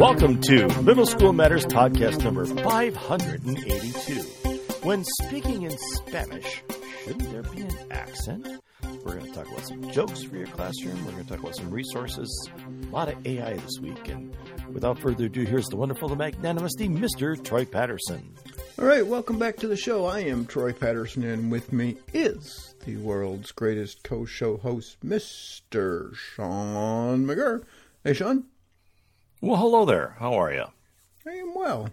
Welcome to Middle School Matters podcast number 582. When speaking in Spammish, shouldn't there be an accent? We're going to talk about some jokes for your classroom. We're going to talk about some resources. A lot of AI this week. And without further ado, here's the wonderful, the magnanimous, the Mr. Troy Patterson. All right, welcome back to the show. I am Troy Patterson, and with me is the world's greatest co show host, Mr. Shawn McGurr. Hey, Shawn. Well, hello there. How are you? I am well.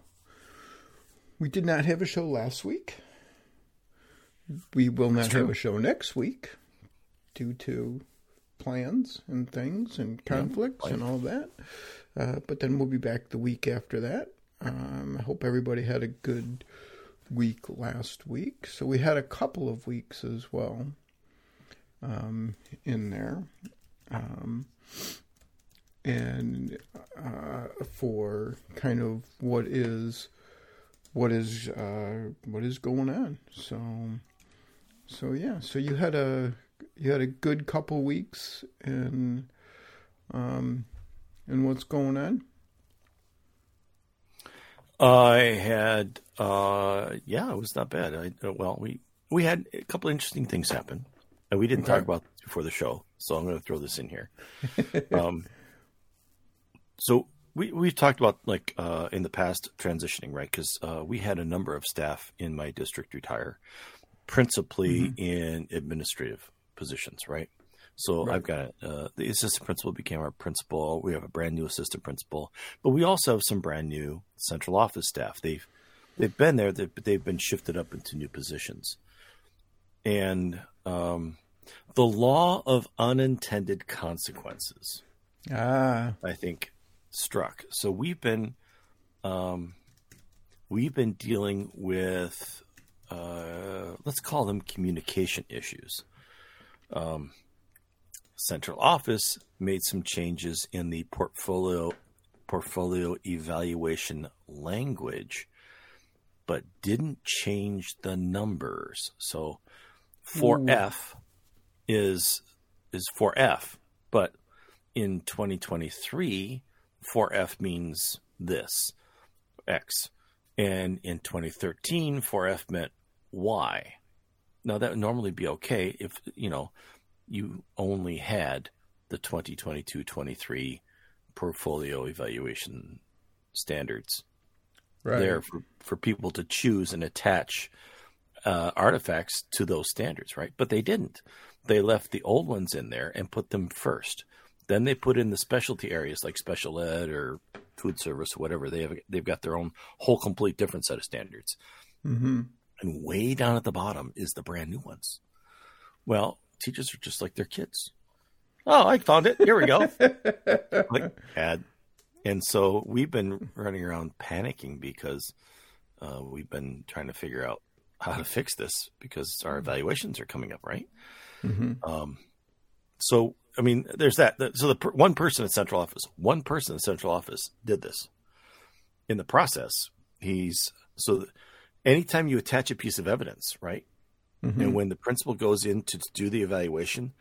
We did not have a show last week. We will not have a show next week due to plans and things and conflicts yeah, and all that. Uh, but then we'll be back the week after that. Um, I hope everybody had a good week last week. So we had a couple of weeks as well um, in there. Um, and uh, for kind of what is what is uh, what is going on. So so yeah, so you had a you had a good couple weeks and um and what's going on? I had uh yeah, it was not bad. I well, we we had a couple of interesting things happen. And we didn't okay. talk about before the show, so I'm going to throw this in here. um so we we've talked about like uh, in the past transitioning, right? Because uh, we had a number of staff in my district retire, principally mm-hmm. in administrative positions, right? So right. I've got uh, the assistant principal became our principal. We have a brand new assistant principal, but we also have some brand new central office staff. They've they've been there, but they've been shifted up into new positions, and um, the law of unintended consequences. Ah, I think struck. So we've been um, we've been dealing with uh, let's call them communication issues. Um, central office made some changes in the portfolio portfolio evaluation language, but didn't change the numbers. So 4F is is 4F, but in 2023 4F means this, X. And in 2013, 4F meant Y. Now, that would normally be okay if, you know, you only had the 2022 23 portfolio evaluation standards right. there for, for people to choose and attach uh, artifacts to those standards, right? But they didn't. They left the old ones in there and put them first. Then they put in the specialty areas like special ed or food service, or whatever. They have they've got their own whole complete different set of standards. Mm-hmm. And way down at the bottom is the brand new ones. Well, teachers are just like their kids. Oh, I found it. Here we go. like. And so we've been running around panicking because uh, we've been trying to figure out how to fix this because our evaluations are coming up, right? Mm-hmm. Um, so I mean, there's that. So the one person in central office, one person in central office did this. In the process, he's so. Anytime you attach a piece of evidence, right, mm-hmm. and when the principal goes in to do the evaluation,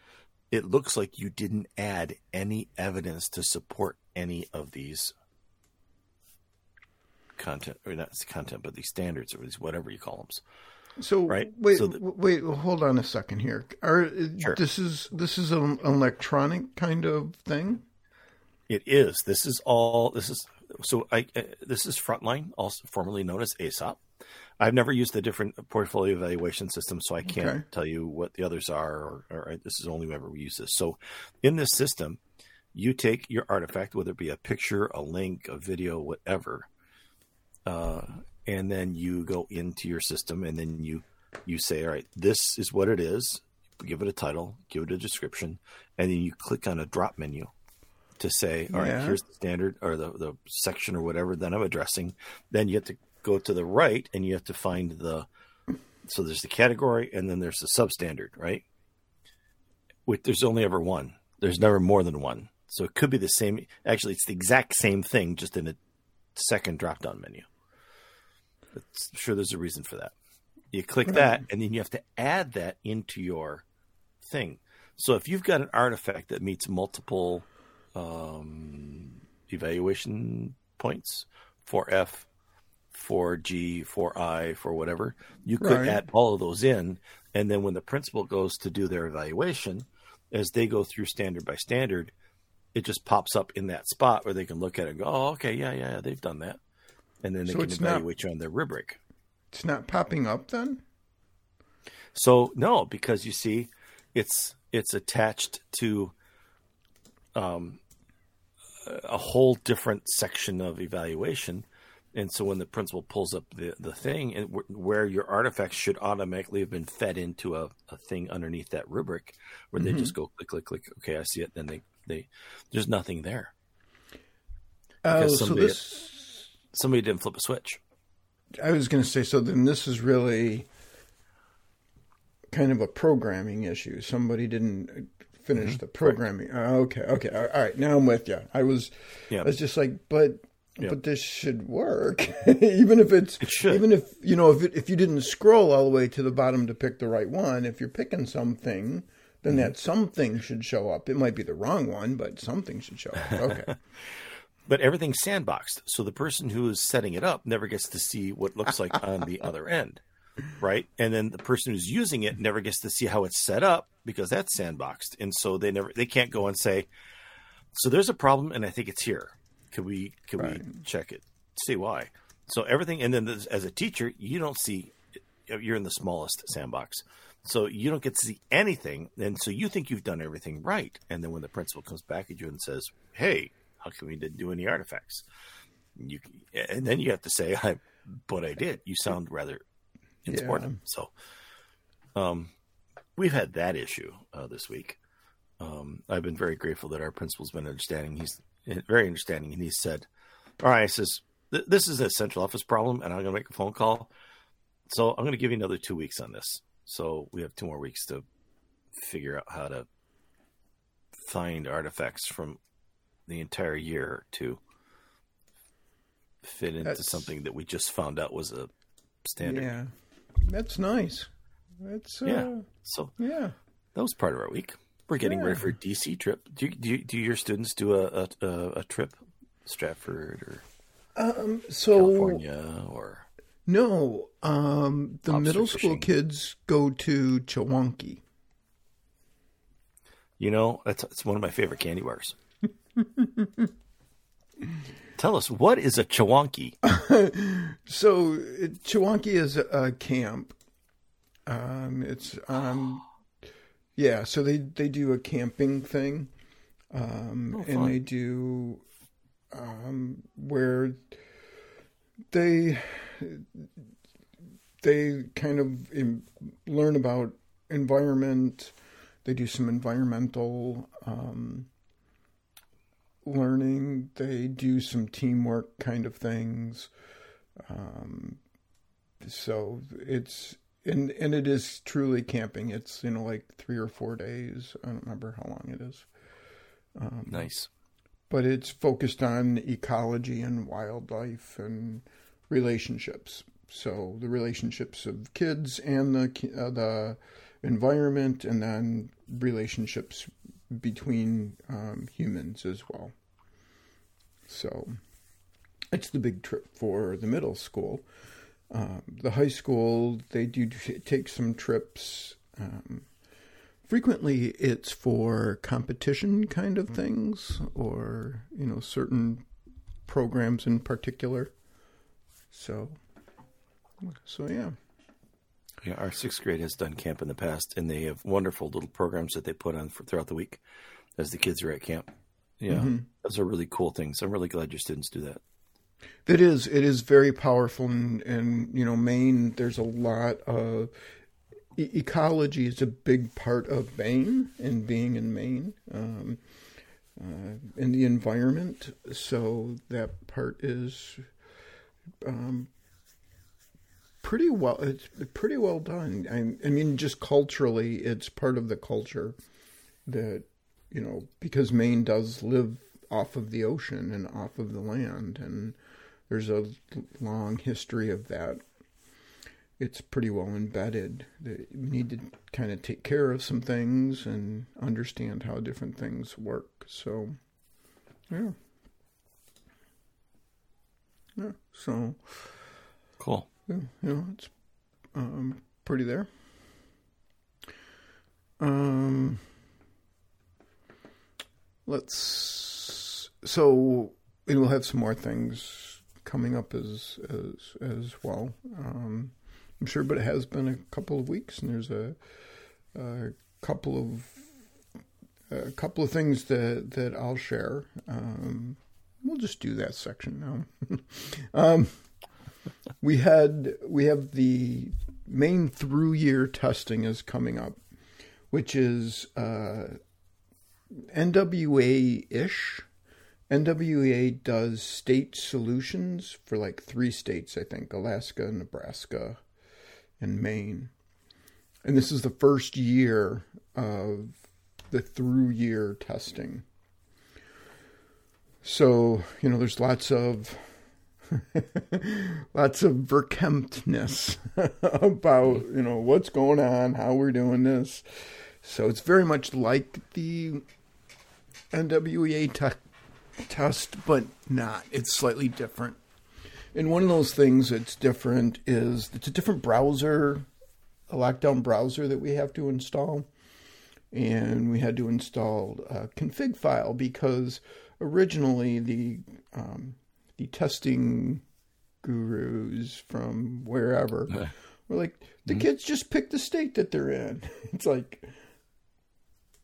it looks like you didn't add any evidence to support any of these content, or not content, but these standards or these whatever you call them. So right. Wait, so the, wait, hold on a second here. Are sure. this is this is an electronic kind of thing? It is. This is all. This is so. I uh, this is Frontline, also formerly known as Aesop. I've never used the different portfolio evaluation system, so I can't okay. tell you what the others are. Or, or this is only whenever we use this. So, in this system, you take your artifact, whether it be a picture, a link, a video, whatever, uh, and then you go into your system and then you you say all right this is what it is give it a title give it a description and then you click on a drop menu to say all yeah. right here's the standard or the, the section or whatever that i'm addressing then you have to go to the right and you have to find the so there's the category and then there's the substandard right? With there's only ever one. There's never more than one. So it could be the same actually it's the exact same thing just in a second drop down menu. I'm sure there's a reason for that. You click that, and then you have to add that into your thing. So if you've got an artifact that meets multiple um, evaluation points for F, for G, for I, for whatever, you could Right. add all of those in, and then when the principal goes to do their evaluation, as they go through standard by standard, it just pops up in that spot where they can look at it and go, "Oh, okay, yeah, yeah, yeah they've done that," and then they So can it's not- evaluate you on their rubric. It's not popping up then? So no, because you see, it's it's attached to um, a whole different section of evaluation, and so when the principal pulls up the the thing, and wh- where your artifacts should automatically have been fed into a, a thing underneath that rubric, where they mm-hmm. just go click click click. Okay, I see it. Then they they there's nothing there. Oh, Because so somebody- this. Somebody didn't flip a switch. I was going to say, so then this is really kind of a programming issue. Somebody didn't uh, finish Mm-hmm. the programming. Oh, okay, okay, all right. Now I'm with you. I was, Yeah. I was just like, but, But this should work, even if it's, It even if you know, if it, if you didn't scroll all the way to the bottom to pick the right one, if you're picking something. Then Mm-hmm. that something should show up. It might be the wrong one, but something should show up. Okay. but everything's sandboxed so the person who is setting it up never gets to see what looks like on the other end right and then the person who's using it never gets to see how it's set up because that's sandboxed and so they never they can't go and say so there's a problem and i think it's here could we could Right. we check it? See why. So everything and then this- as a teacher you don't see you're in the smallest sandbox. So you don't get to see anything and so you think you've done everything right. And then when the principal comes back at you and says hey how come we didn't do any artifacts? You and then you have to say i but i did. You sound rather insubordinate. So um we've had that issue uh, this week. Um i've been very grateful that our principal's been understanding. He's very understanding and he said all right he says this is a central office problem and i'm going to make a phone call so i'm going to give you another two weeks on this so we have two more weeks to figure out how to find artifacts from the entire year to fit into That's- something that we just found out was a standard. yeah. That's nice. That's, uh, Yeah. So yeah. that was part of our week. We're getting ready for a DC trip. Do you, do, you, do your students do a a, a, trip, Stratford or Um, so California or no, um, the middle school kids go to Chewonki. you know that's it's one of my favorite candy bars. Tell us what is a Chewonki? So it, is a, a camp. Um, it's um, yeah. So they they do a camping thing, um, Oh, and they do um, where they they kind of im learn about environment. They do some environmental um, learning. They do some teamwork kind of things. Um, so it's and and it is truly camping. It's you know like three or four days. I don't remember how long it is, Nice. but it's focused on ecology and wildlife and relationships. So the relationships of kids and the uh, the environment, and then relationships between um, humans as well. So it's the big trip for the middle school. Um, the high school, they do t- take some trips. Um, frequently, it's for competition kind of things, or you know, certain programs in particular. So, so yeah, Yeah, our sixth grade has done camp in the past, and they have wonderful little programs that they put on for, throughout the week as the kids are at camp. Yeah, those are really cool things. I'm really glad your students do that. It is. It is very powerful, and, and you know, Maine. There's a lot of e- ecology is a big part of Maine and being in Maine, um, uh, in the environment. So that part is um, pretty well. It's pretty well done. I, I mean, just culturally, it's part of the culture that you know because Maine does live off of the ocean and off of the land and there's a long history of that it's pretty well embedded. We need to kind of take care of some things and understand how different things work. So, yeah. Yeah, so. Cool. Yeah, you know, it's um, pretty there. Um, let's. So, and we'll have some more things coming up as as as well. Um, I'm sure, but it has been a couple of weeks, and there's a, a couple of a couple of things that that I'll share. Um, we'll just do that section now. um, we had we have the Maine through year testing is coming up, which is uh, NWEA ish. NWEA does state solutions for like three states, I think Alaska, Nebraska, and Maine. And this is the first year of the through year testing. So, you know, there's lots of lots of verkemptness about, you know, what's going on, how we're doing this. So it's very much like the NWEA te- test, but not. It's slightly different. And one of those things that's different is it's a different browser, a lockdown browser that we have to install. And we had to install a config file because originally the um, the testing gurus from wherever were like, the mm-hmm. kids just pick the state that they're in. It's like,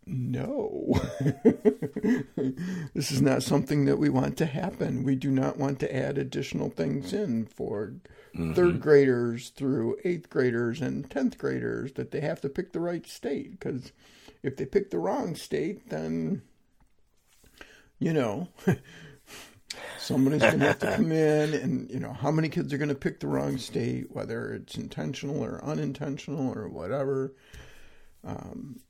no, this is not something that we want to happen. We do not want to add additional things in for mm-hmm. third graders through eighth graders and tenth graders that they have to pick the right state. Because if they pick the wrong state, then, you know, somebody's going to have to come in and, you know, how many kids are going to pick the wrong state, whether it's intentional or unintentional or whatever. Um,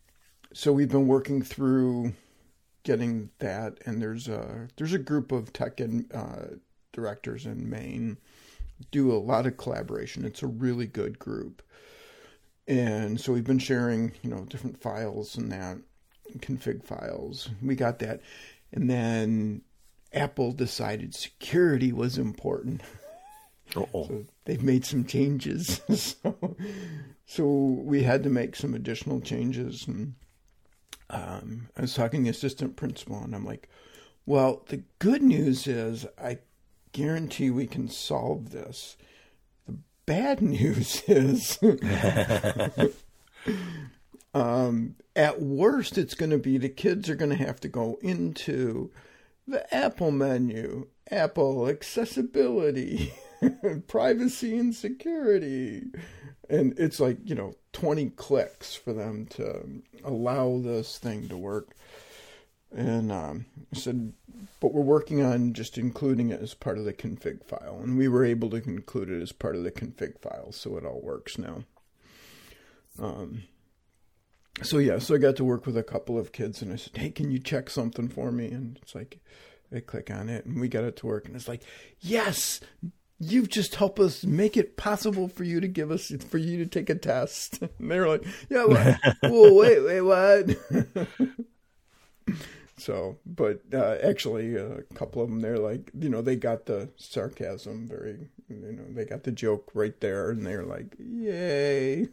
so we've been working through getting that, and there's a there's a group of tech and uh, directors in Maine do a lot of collaboration. It's a really good group, and so we've been sharing you know different files and that config files. We got that, and then Apple decided security was important. So they've made some changes. so, so we had to make some additional changes and um, I was talking to the assistant principal, and I'm like, well, the good news is I guarantee we can solve this. The bad news is, um, at worst, it's going to be the kids are going to have to go into the Apple menu, Apple accessibility, privacy and security, and it's like you know 20 clicks for them to allow this thing to work. And um, I said but we're working on just including it as part of the config file. And we were able to include it as part of the config file so it all works now. Um, so yeah so i got to work with a couple of kids and i said hey can you check something for me? And it's like I click on it and we got it to work and it's like yes you've just helped us make it possible for you to give us for you to take a test. And they're like, yeah, what? whoa, wait, wait, what? so, but uh, actually, a couple of them, they're like, you know, they got the sarcasm very, you know, they got the joke right there, and they're like, yay!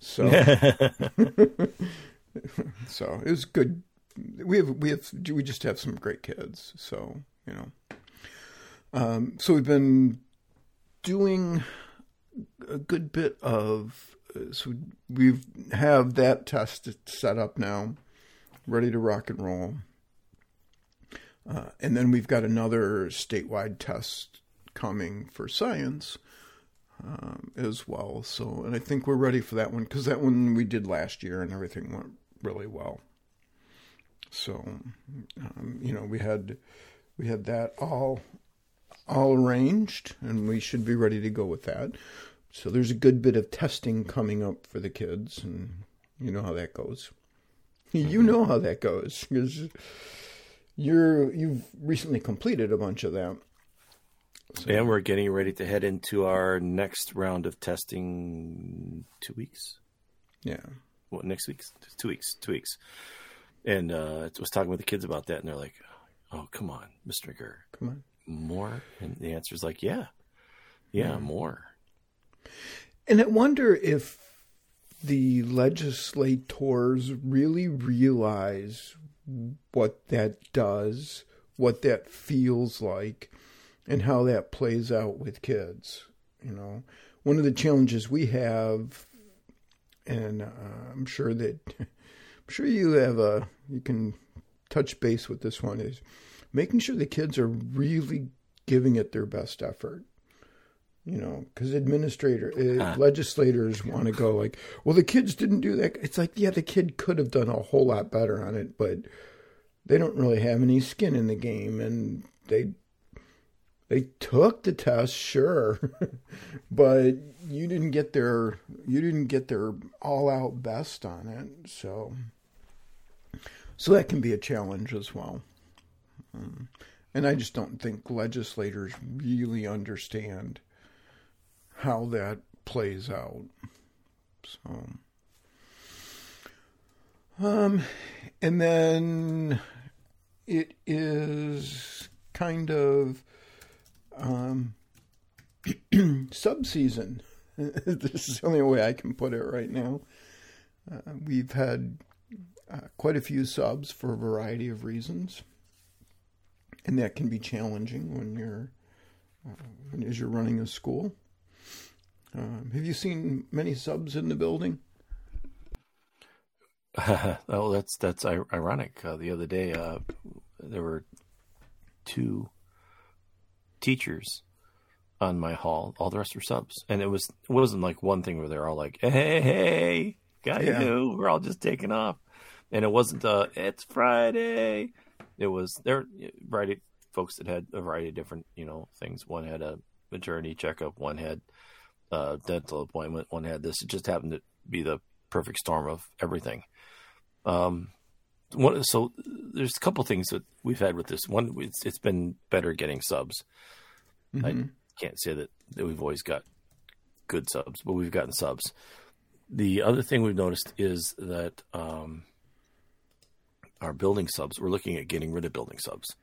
so, so it was good. We have we have we just have some great kids, so you know. Um, so we've been doing a good bit of so we have that test set up now, ready to rock and roll. Uh, and then we've got another statewide test coming for science um, as well. So, and I think we're ready for that one because that one we did last year and everything went really well. So, um, you know, we had we had that all all arranged, and we should be ready to go with that. So there's a good bit of testing coming up for the kids, and you know how that goes. You know how that goes because you're you've recently completed a bunch of that, So. And we're getting ready to head into our next round of testing. Two weeks. Yeah. What next week? Two weeks. Two weeks. And uh, I was talking with the kids about that, and they're like, "Oh, come on, Mister Stricker, come on, more." And the answer is like, "Yeah, yeah, yeah. more." And I wonder if the legislators really realize what that does, what that feels like, and how that plays out with kids. You know, one of the challenges we have, and uh, I'm sure that I'm sure you have a you can touch base with this one is making sure the kids are really giving it their best effort you know, because administrator, uh, legislators want to go like, well, the kids didn't do that. It's like, yeah, the kid could have done a whole lot better on it, but they don't really have any skin in the game, and they they took the test, sure, but you didn't get their you didn't get their all out best on it, so so that can be a challenge as well. Um, and I just don't think legislators really understand how that plays out. So, um, and then it is kind of um, sub season. this is the only way I can put it right now. Uh, we've had uh, quite a few subs for a variety of reasons, and that can be challenging when you're uh, as you're running a school. Um, have you seen many subs in the building? oh, that's that's ironic. Uh, the other day, uh, there were two teachers on my hall. All the rest were subs, and it was it wasn't like one thing where they're all like, "Hey, hey, got yeah. you." We're all just taking off, and it wasn't. Uh, it's Friday. It was there. Variety folks that had a variety of different you know things. One had a maternity checkup. One had a dental appointment. One had this. It just happened to be the perfect storm of everything. Um, one, so there's a couple things that we've had with this. One, it's, it's been better getting subs. Mm-hmm. I can't say that, that we've always got good subs, but we've gotten subs. The other thing we've noticed is that um, our building subs, we're looking at getting rid of building subs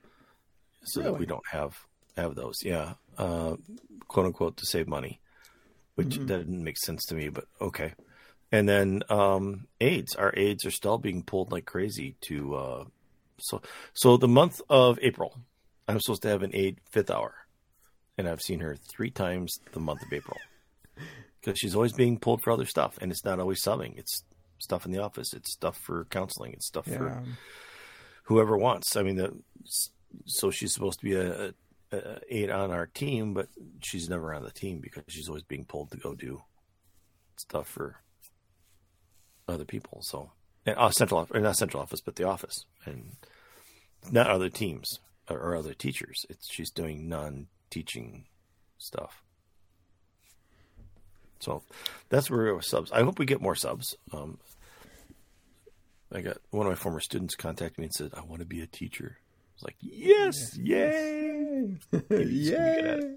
so really? that we don't have have those. Yeah, uh, quote unquote, to save money which mm-hmm. that didn't make sense to me, but okay. And then um, aides, our aides are still being pulled like crazy to. Uh, so so the month of April, I'm supposed to have an aide fifth hour, and I've seen her three times the month of April because she's always being pulled for other stuff, and it's not always subbing. It's stuff in the office. It's stuff for counseling. It's stuff yeah. for whoever wants. I mean, the, so she's supposed to be a, uh, aide on our team, but she's never on the team because she's always being pulled to go do stuff for other people. So, and, uh, central or not central office, but the office, and not other teams or, or other teachers. It's she's doing non-teaching stuff. So that's where we're subs. I hope we get more subs. Um, I got one of my former students contacted me and said, "I want to be a teacher." I was like, yes, yay, yay.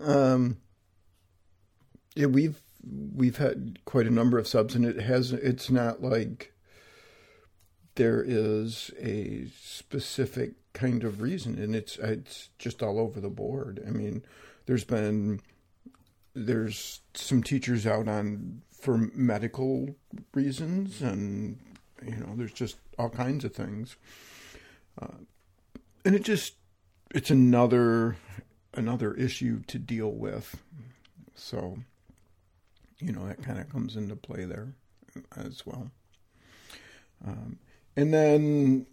Um, yeah, we've we've had quite a number of subs, and it has. It's not like there is a specific kind of reason, and it's it's just all over the board. I mean, there's been there's some teachers out on for medical reasons, and you know, there's just all kinds of things. Uh, and it just it's another another issue to deal with. So, you know, that kind of comes into play there as well. Um, and then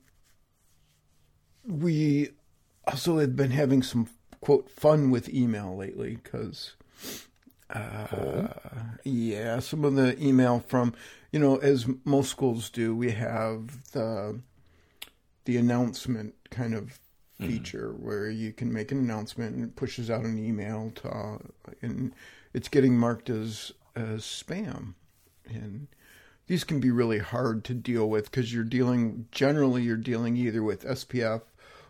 we also have been having some quote fun with email lately because uh, oh. yeah, some of the email from you know as most schools do, we have the the announcement kind of mm-hmm. feature mm-hmm. where you can make an announcement and it pushes out an email to, uh, and it's getting marked as as spam, and these can be really hard to deal with because you're dealing generally you're dealing either with SPF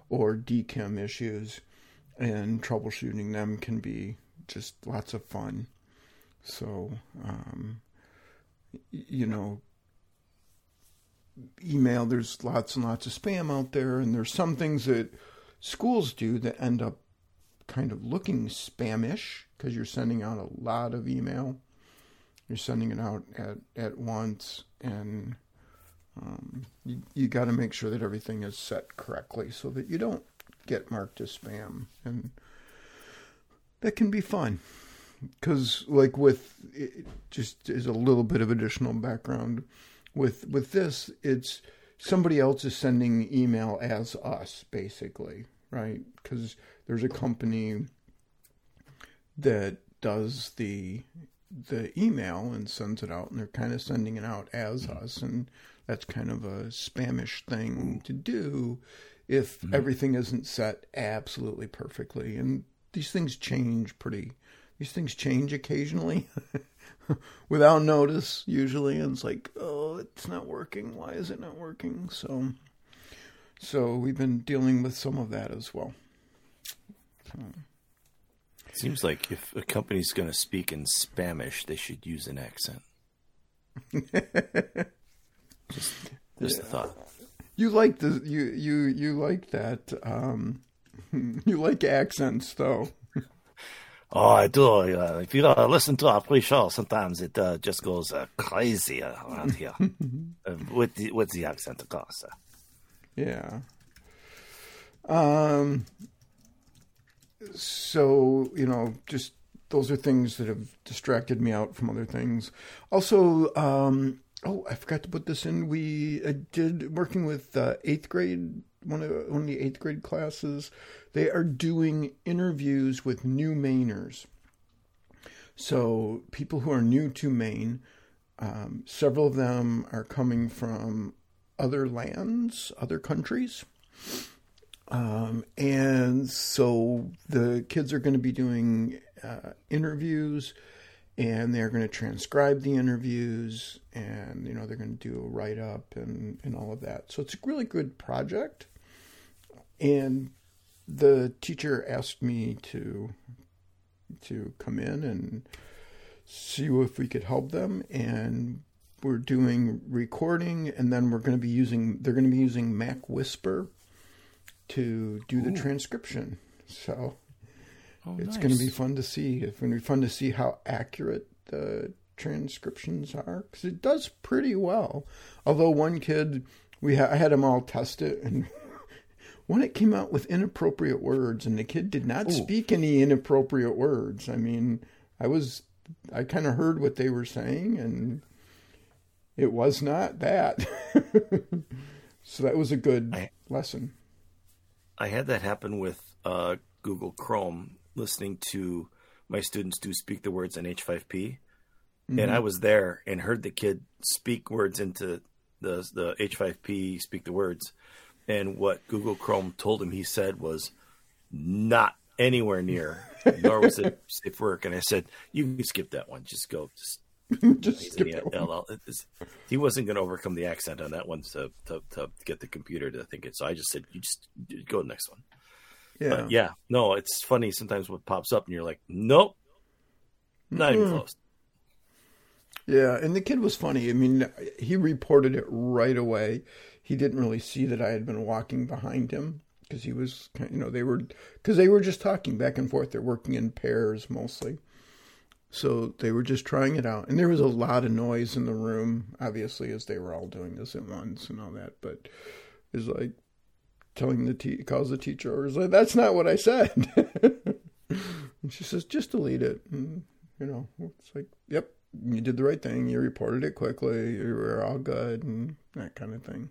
or DKIM issues, and troubleshooting them can be just lots of fun. So, um, you know, email, there's lots and lots of spam out there, and there's some things that schools do that end up kind of looking spamish because you're sending out a lot of email. You're sending it out at, at once, and um, you, you got to make sure that everything is set correctly so that you don't get marked as spam. And that can be fun because, like, with just as a little bit of additional background, with with this, it's somebody else is sending email as us, basically, right? Because there's a company that does the the email and sends it out, and they're kind of sending it out as us, and that's kind of a spamish thing to do if mm-hmm. everything isn't set absolutely perfectly. And these things change pretty. These things change occasionally. without notice usually and it's like oh it's not working why is it not working so so we've been dealing with some of that as well so. seems like if a company's going to speak in spammish they should use an accent just just yeah. a thought you like the you you you like that um you like accents though Oh, I do. Uh, if you uh, listen to our pre-show, sometimes it uh, just goes uh, crazy around here uh, with the with the accent, of course. Yeah. Um. So you know, just those are things that have distracted me out from other things. Also, um, oh, I forgot to put this in. We did working with uh, eighth grade one of one of the eighth grade classes. They are doing interviews with new Mainers. So people who are new to Maine, um, several of them are coming from other lands, other countries. Um, and so the kids are going to be doing uh, interviews and they're going to transcribe the interviews and you know they're going to do a write up and, and all of that so it's a really good project and the teacher asked me to to come in and see if we could help them and we're doing recording and then we're going to be using they're going to be using Mac Whisper to do the Ooh. transcription. So oh, it's nice. going to be fun to see. It's going to be fun to see how accurate the transcriptions are because it does pretty well. Although one kid, we ha- I had them all test it and when it came out with inappropriate words, and the kid did not Ooh. speak any inappropriate words. I mean, I was, I kind of heard what they were saying, and it was not that. so that was a good I, lesson. I had that happen with uh, Google Chrome, listening to my students do speak the words in H5P. Mm-hmm. And I was there and heard the kid speak words into the the H5P speak the words and what Google Chrome told him he said was not anywhere near, nor was it safe work. And I said, "You can skip that one. Just go. Just, just skip that one. He wasn't going to overcome the accent on that one to, to, to get the computer to think it. So I just said, "You just go to the next one." Yeah, but yeah. No, it's funny sometimes what pops up, and you're like, "Nope, not mm-hmm. even close." Yeah, and the kid was funny. I mean, he reported it right away he didn't really see that I had been walking behind him because he was, you know, they were, because they were just talking back and forth. They're working in pairs mostly. So they were just trying it out. And there was a lot of noise in the room, obviously, as they were all doing this at once and all that. But it's like telling the te- calls the teacher, or is like, that's not what I said. and she says, just delete it. And, you know, it's like, yep, you did the right thing. You reported it quickly. You were all good and that kind of thing.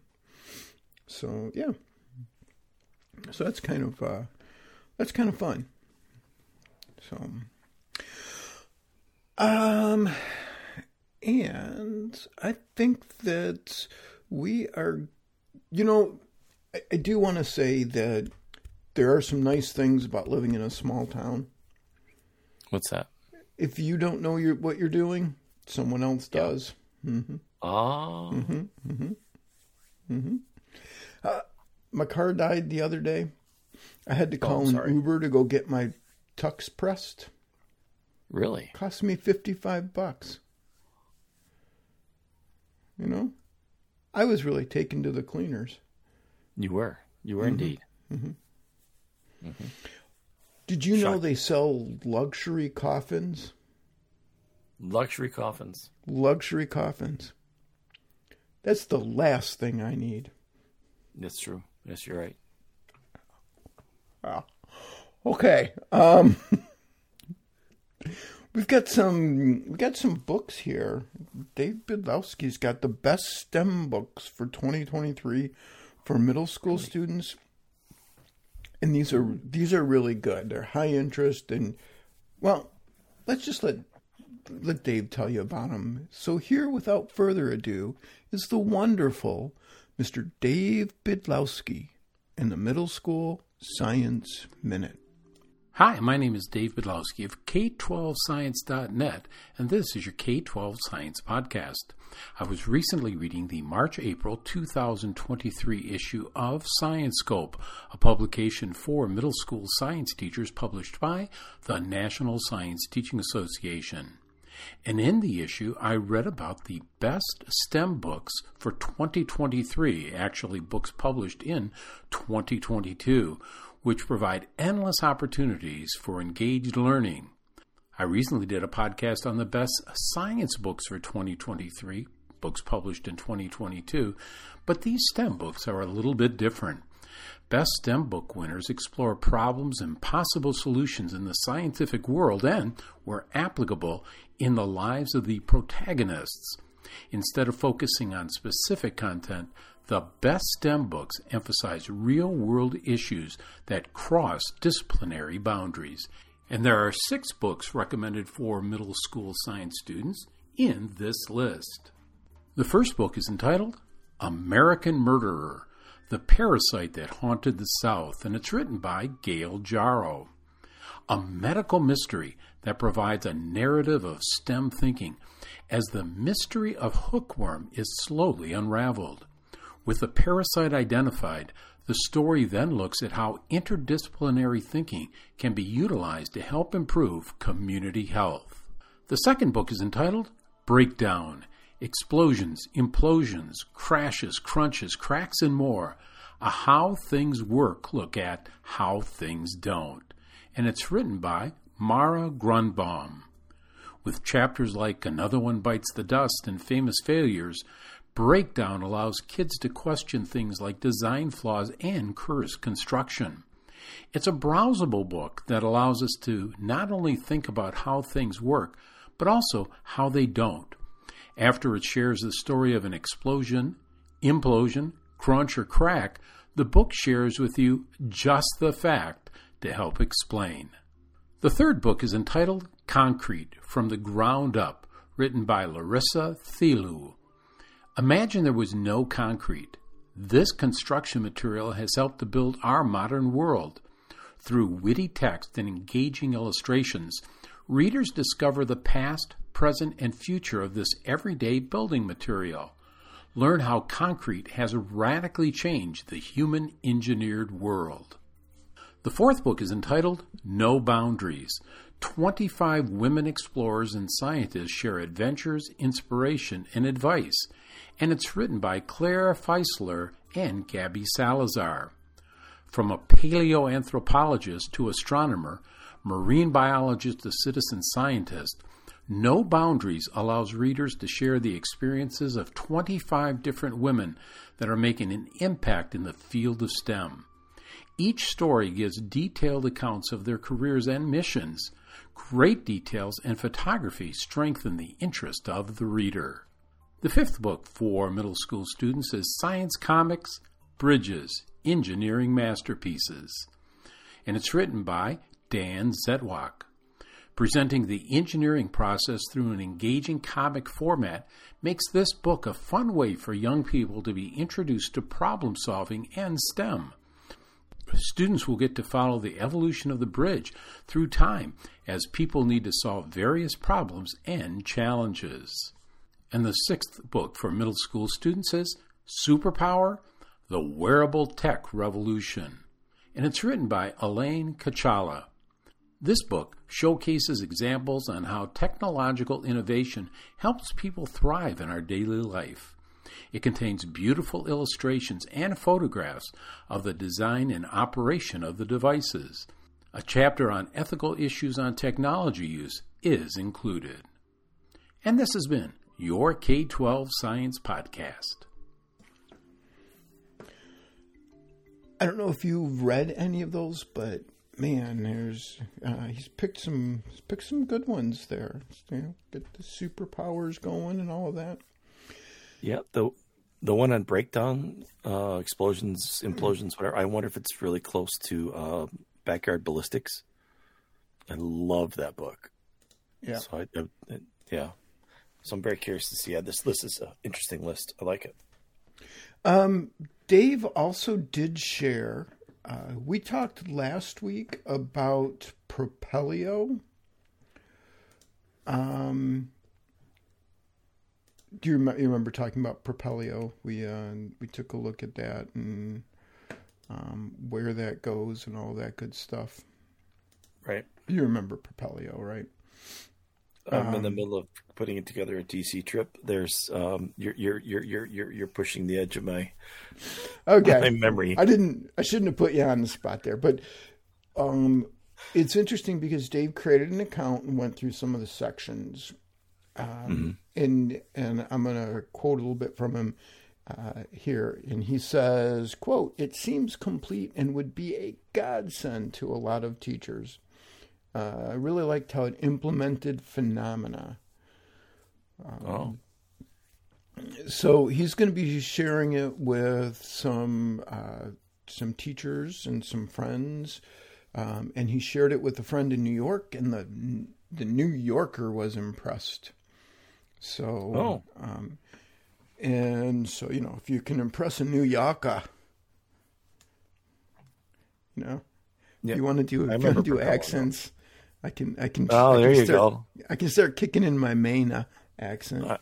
So yeah, so that's kind of uh, that's kind of fun. So, um, and I think that we are, you know, I, I do want to say that there are some nice things about living in a small town. What's that? If you don't know your, what you're doing, someone else does. Yeah. Mm-hmm. Oh. Mm-hmm. Mm-hmm. Mm-hmm. My car died the other day, I had to Oh, call an sorry. Uber to go get my tux pressed. Really? Cost me 55 bucks. You know? I was really taken to the cleaners. You were. You were Mm-hmm. indeed. Did you know they sell luxury coffins? Luxury coffins. Luxury coffins. That's the last thing I need. That's true. Yes, you're right. Okay. Um We've got some we've got some books here. Dave Bydlowski's got the best STEM books for 2023 for middle school students. And these are these are really good. They're high interest and well, let's just let let Dave tell you about them. So here without further ado is the wonderful Mr. Dave Bydlowski in the Middle School Science Minute. Hi, my name is Dave Bydlowski of K12Science.net, and this is your K12 Science Podcast. I was recently reading the March April 2023 issue of Science Scope, a publication for middle school science teachers published by the National Science Teaching Association. And in the issue, I read about the best STEM books for 2023, actually, books published in 2022, which provide endless opportunities for engaged learning. I recently did a podcast on the best science books for 2023, books published in 2022, but these STEM books are a little bit different. Best STEM book winners explore problems and possible solutions in the scientific world and, where applicable, in the lives of the protagonists. Instead of focusing on specific content, the best STEM books emphasize real world issues that cross disciplinary boundaries. And there are six books recommended for middle school science students in this list. The first book is entitled American Murderer The Parasite That Haunted the South, and it's written by Gail Jarrow. A medical mystery that provides a narrative of STEM thinking as the mystery of hookworm is slowly unraveled. With the parasite identified, the story then looks at how interdisciplinary thinking can be utilized to help improve community health. The second book is entitled Breakdown Explosions, Implosions, Crashes, Crunches, Cracks, and More. A How Things Work Look at How Things Don't. And it's written by Mara Grunbaum. With chapters like Another One Bites the Dust and Famous Failures, Breakdown allows kids to question things like design flaws and curse construction. It's a browsable book that allows us to not only think about how things work, but also how they don't. After it shares the story of an explosion, implosion, crunch, or crack, the book shares with you just the fact to help explain. The third book is entitled Concrete From the Ground Up, written by Larissa Theule. Imagine there was no concrete. This construction material has helped to build our modern world. Through witty text and engaging illustrations, readers discover the past, present, and future of this everyday building material. Learn how concrete has radically changed the human engineered world. The fourth book is entitled No Boundaries. 25 women explorers and scientists share adventures, inspiration, and advice, and it's written by Clare Fieseler and Gabby Salazar. From a paleoanthropologist to astronomer, marine biologist to citizen scientist, No Boundaries allows readers to share the experiences of 25 different women that are making an impact in the field of STEM. Each story gives detailed accounts of their careers and missions. Great details and photography strengthen the interest of the reader. The fifth book for middle school students is Science Comics Bridges Engineering Masterpieces, and it's written by Dan Zettwoch. Presenting the engineering process through an engaging comic format makes this book a fun way for young people to be introduced to problem solving and STEM. Students will get to follow the evolution of the bridge through time as people need to solve various problems and challenges. And the sixth book for middle school students is Superpower The Wearable Tech Revolution. and it's written by Elaine Kachala. This book showcases examples on how technological innovation helps people thrive in our daily life. It contains beautiful illustrations and photographs of the design and operation of the devices. A chapter on ethical issues on technology use is included. And this has been your K 12 Science Podcast. I don't know if you've read any of those, but man, there's uh, he's picked some he's picked some good ones there. You know, get the superpowers going and all of that. Yeah, the the one on breakdown, uh, explosions, implosions, whatever. I wonder if it's really close to uh, backyard ballistics. I love that book. Yeah. So I, I, yeah. So I'm very curious to see. Yeah, this list is an interesting list. I like it. Um, Dave also did share. Uh, we talked last week about Propello. Um, do you, rem- you remember talking about Propello? We uh, we took a look at that and um, where that goes and all that good stuff. Right. You remember Propello, right? I'm in the middle of putting it together a DC trip. There's um, you're you're you're you're you're you're pushing the edge of my Okay. my memory. I didn't. I shouldn't have put you on the spot there, but um, it's interesting because Dave created an account and went through some of the sections, um, and and I'm going to quote a little bit from him uh, here, and he says, "quote It seems complete and would be a godsend to a lot of teachers. Uh, I really liked how it implemented phenomena." oh, so he's going to be sharing it with some uh, some teachers and some friends, um, and he shared it with a friend in New York, and the the New Yorker was impressed. So, Oh. um, and so you know, if you can impress a New yaka, you know, Yeah. if you want to do I if you want to do accents, I can I can. Oh, I can there you start, go. I can start kicking in my Maine uh, accent. Uh,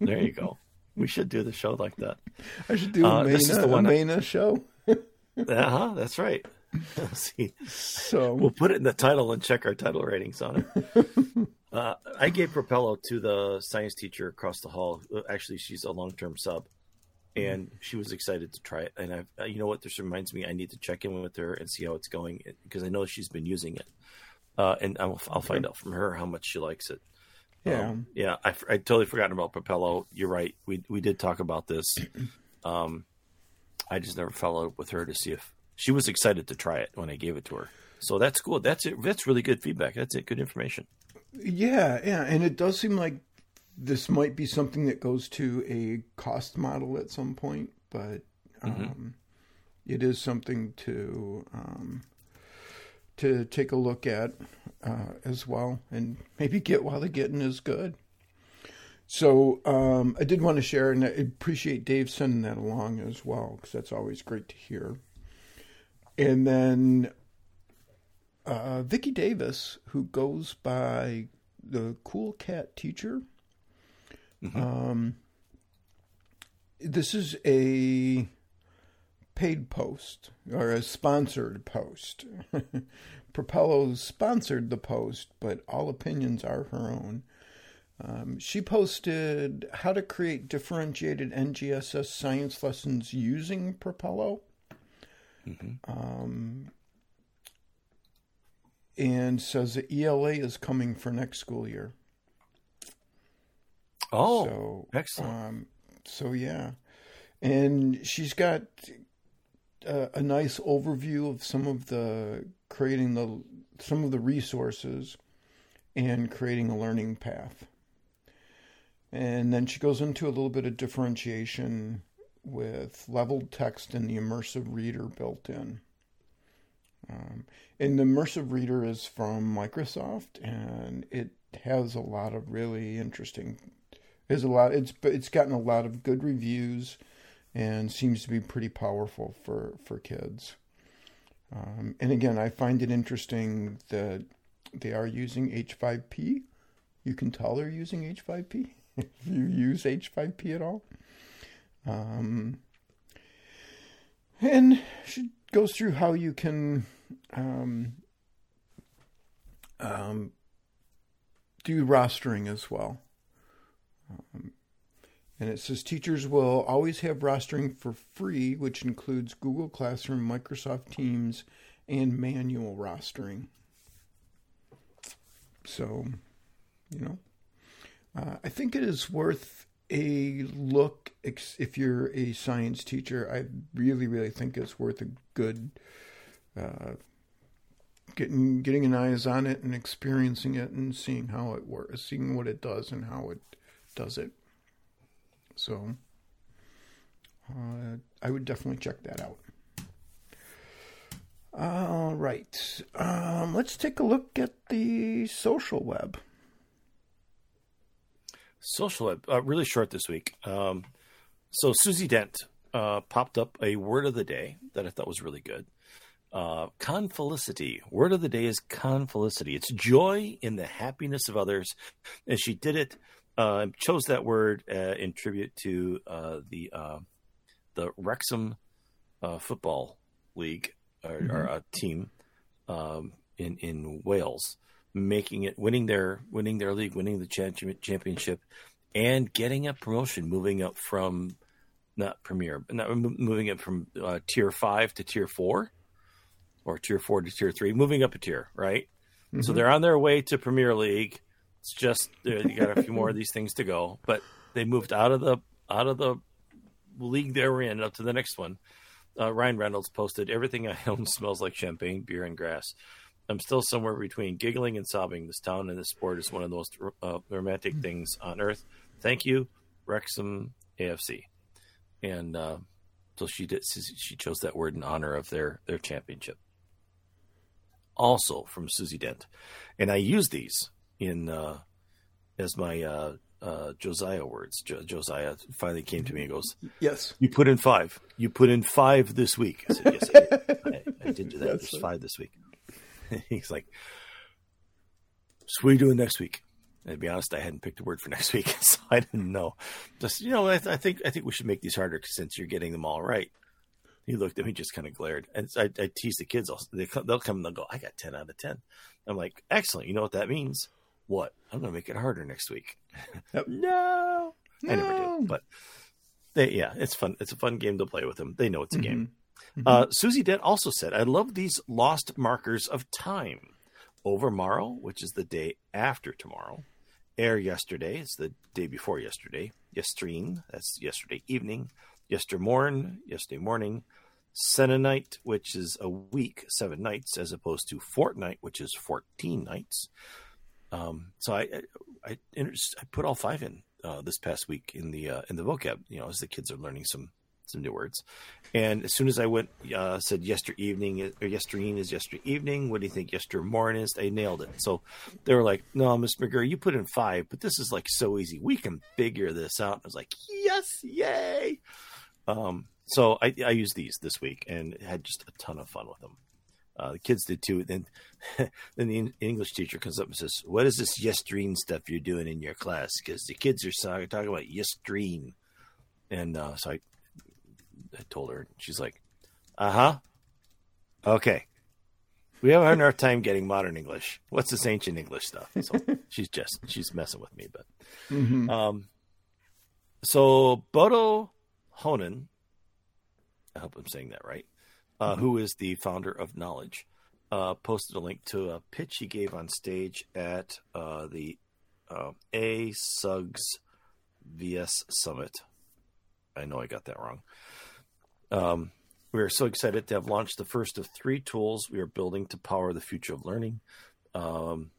there you go. We should do the show like that. I should do Uh, a this is the one a I- Maina show. Uh huh. That's right. See, So we'll put it in the title and check our title ratings on it. Uh, I gave Propello to the science teacher across the hall. Uh, Actually, she's a long-term sub, and she was excited to try it. And I, uh, you know what, this reminds me, I need to check in with her and see how it's going because I know she's been using it. Uh, and I'll, I'll find out from her how much she likes it. yeah, Um, yeah, I, I totally forgotten about Propello. You're right. We we did talk about this. Um, I just never followed up with her to see if she was excited to try it when I gave it to her. So that's cool. That's it. That's really good feedback. That's it. Good information. Yeah, yeah, and it does seem like this might be something that goes to a cost model at some point, but um, it is something to um, to take a look at uh, as well, and maybe get while the getting is good. So um, I did want to share, and I appreciate Dave sending that along as well, because that's always great to hear. And then uh, Vicki Davis, who goes by the Cool Cat Teacher. Um, this is a paid post or a sponsored post. Propello sponsored the post, but all opinions are her own. Um, she posted how to create differentiated NGSS science lessons using Propello. Um, and says that ELA is coming for next school year. Oh, so excellent. Um, so yeah, and she's got uh, a nice overview of some of the creating the some of the resources and creating a learning path. And then she goes into a little bit of differentiation with leveled text and the immersive reader built in. Um, and the immersive reader is from Microsoft, and it has a lot of really interesting. There's a lot. It's it's gotten a lot of good reviews, and seems to be pretty powerful for for kids. Um, and again, I find it interesting that they are using H5P. You can tell they're using H5P if you use H5P at all. Um, and should goes through how you can um, um, do rostering as well. Um, and it says teachers will always have rostering for free, which includes Google Classroom, Microsoft Teams, and manual rostering. So, you know, uh, I think it is worth a look if you're a science teacher. I really, really think it's worth a good uh, getting getting an eyes on it and experiencing it and seeing how it works, seeing what it does and how it does it. So, uh, I would definitely check that out. All right. Um, let's take a look at the social web. Social web, uh, really short this week. Um, so Susie Dent uh, popped up a word of the day that I thought was really good. Uh, confelicity. Word of the day is confelicity. It's joy in the happiness of others, and she did it. Uh, chose that word uh, in tribute to uh, the uh, the Wrexham uh, football league or, mm-hmm. or a team um, in in Wales, making it winning their winning their league, winning the championship, and getting a promotion, moving up from not Premier, not moving up from uh, tier five to tier four, or tier four to tier three, moving up a tier, right? Mm-hmm. So they're on their way to Premier League. It's just you got a few more of these things to go, but they moved out of the out of the league they were in up to the next one uh, Ryan Reynolds posted, Everything I own smells like champagne, beer, and grass. I'm still somewhere between giggling and sobbing. This town and this sport is one of the most uh, romantic things on earth. Thank you, Wrexham AFC. And uh, so she did. She chose that word in honor of their their championship. Also from Susie Dent, and I use these in uh, as my uh, uh, Josiah words. Jo- Josiah finally came to me and goes, "Yes, you put in five. You put in five this week." I said, "Yes, I did, I, I did do that. There's right. five this week." He's like, "So what are you doing next week?" And to be honest, I hadn't picked a word for next week, so I didn't know. Just you know, I, th- I think I think we should make these harder since you're getting them all right. He looked at me, just kind of glared. And I, I tease the kids. They, they'll come and they'll go, "I got ten out of 10. I'm like, "Excellent. You know what that means?" What? I'm going to make it harder next week. Yep. no, I never do. But they, yeah, it's fun. It's a fun game to play with them. They know it's a mm-hmm. game. Mm-hmm. Uh, Susie Dent also said, "I love these lost markers of time. Over morrow, which is the day after tomorrow. Ere yesterday is the day before yesterday. Yestreen, that's yesterday evening. Yestermorn, yesterday morning. Sennight, which is a week, seven nights, as opposed to fortnight, which is fourteen nights. Um, so I, I, I, I, put all five in uh, this past week in the uh, in the vocab. You know, as the kids are learning some some new words. And as soon as I went, uh, said yester evening or yestereen is yester evening. What do you think yester morning is? They nailed it. So they were like, "No, Miss McGurry, you put in five, but this is like so easy. We can figure this out." I was like, "Yes, yay!" Um, so I, I used these this week and had just a ton of fun with them. Uh, the kids did too. Then, then the English teacher comes up and says, "What is this yestreen stuff you're doing in your class?" Because the kids are talking about yestreen, and uh, so I, I told her. She's like, "Uh huh, okay." We have a hard time getting modern English. What's this ancient English stuff? So she's just she's messing with me, but mm-hmm. um, so Bodo Hoenen, I hope I'm saying that right uh, who is the founder of Nolej, uh, posted a link to a pitch he gave on stage at uh, the uh, A Suggs VS Summit. I know I got that wrong. Um, we are so excited to have launched the first of three tools we are building to power the future of learning. Um,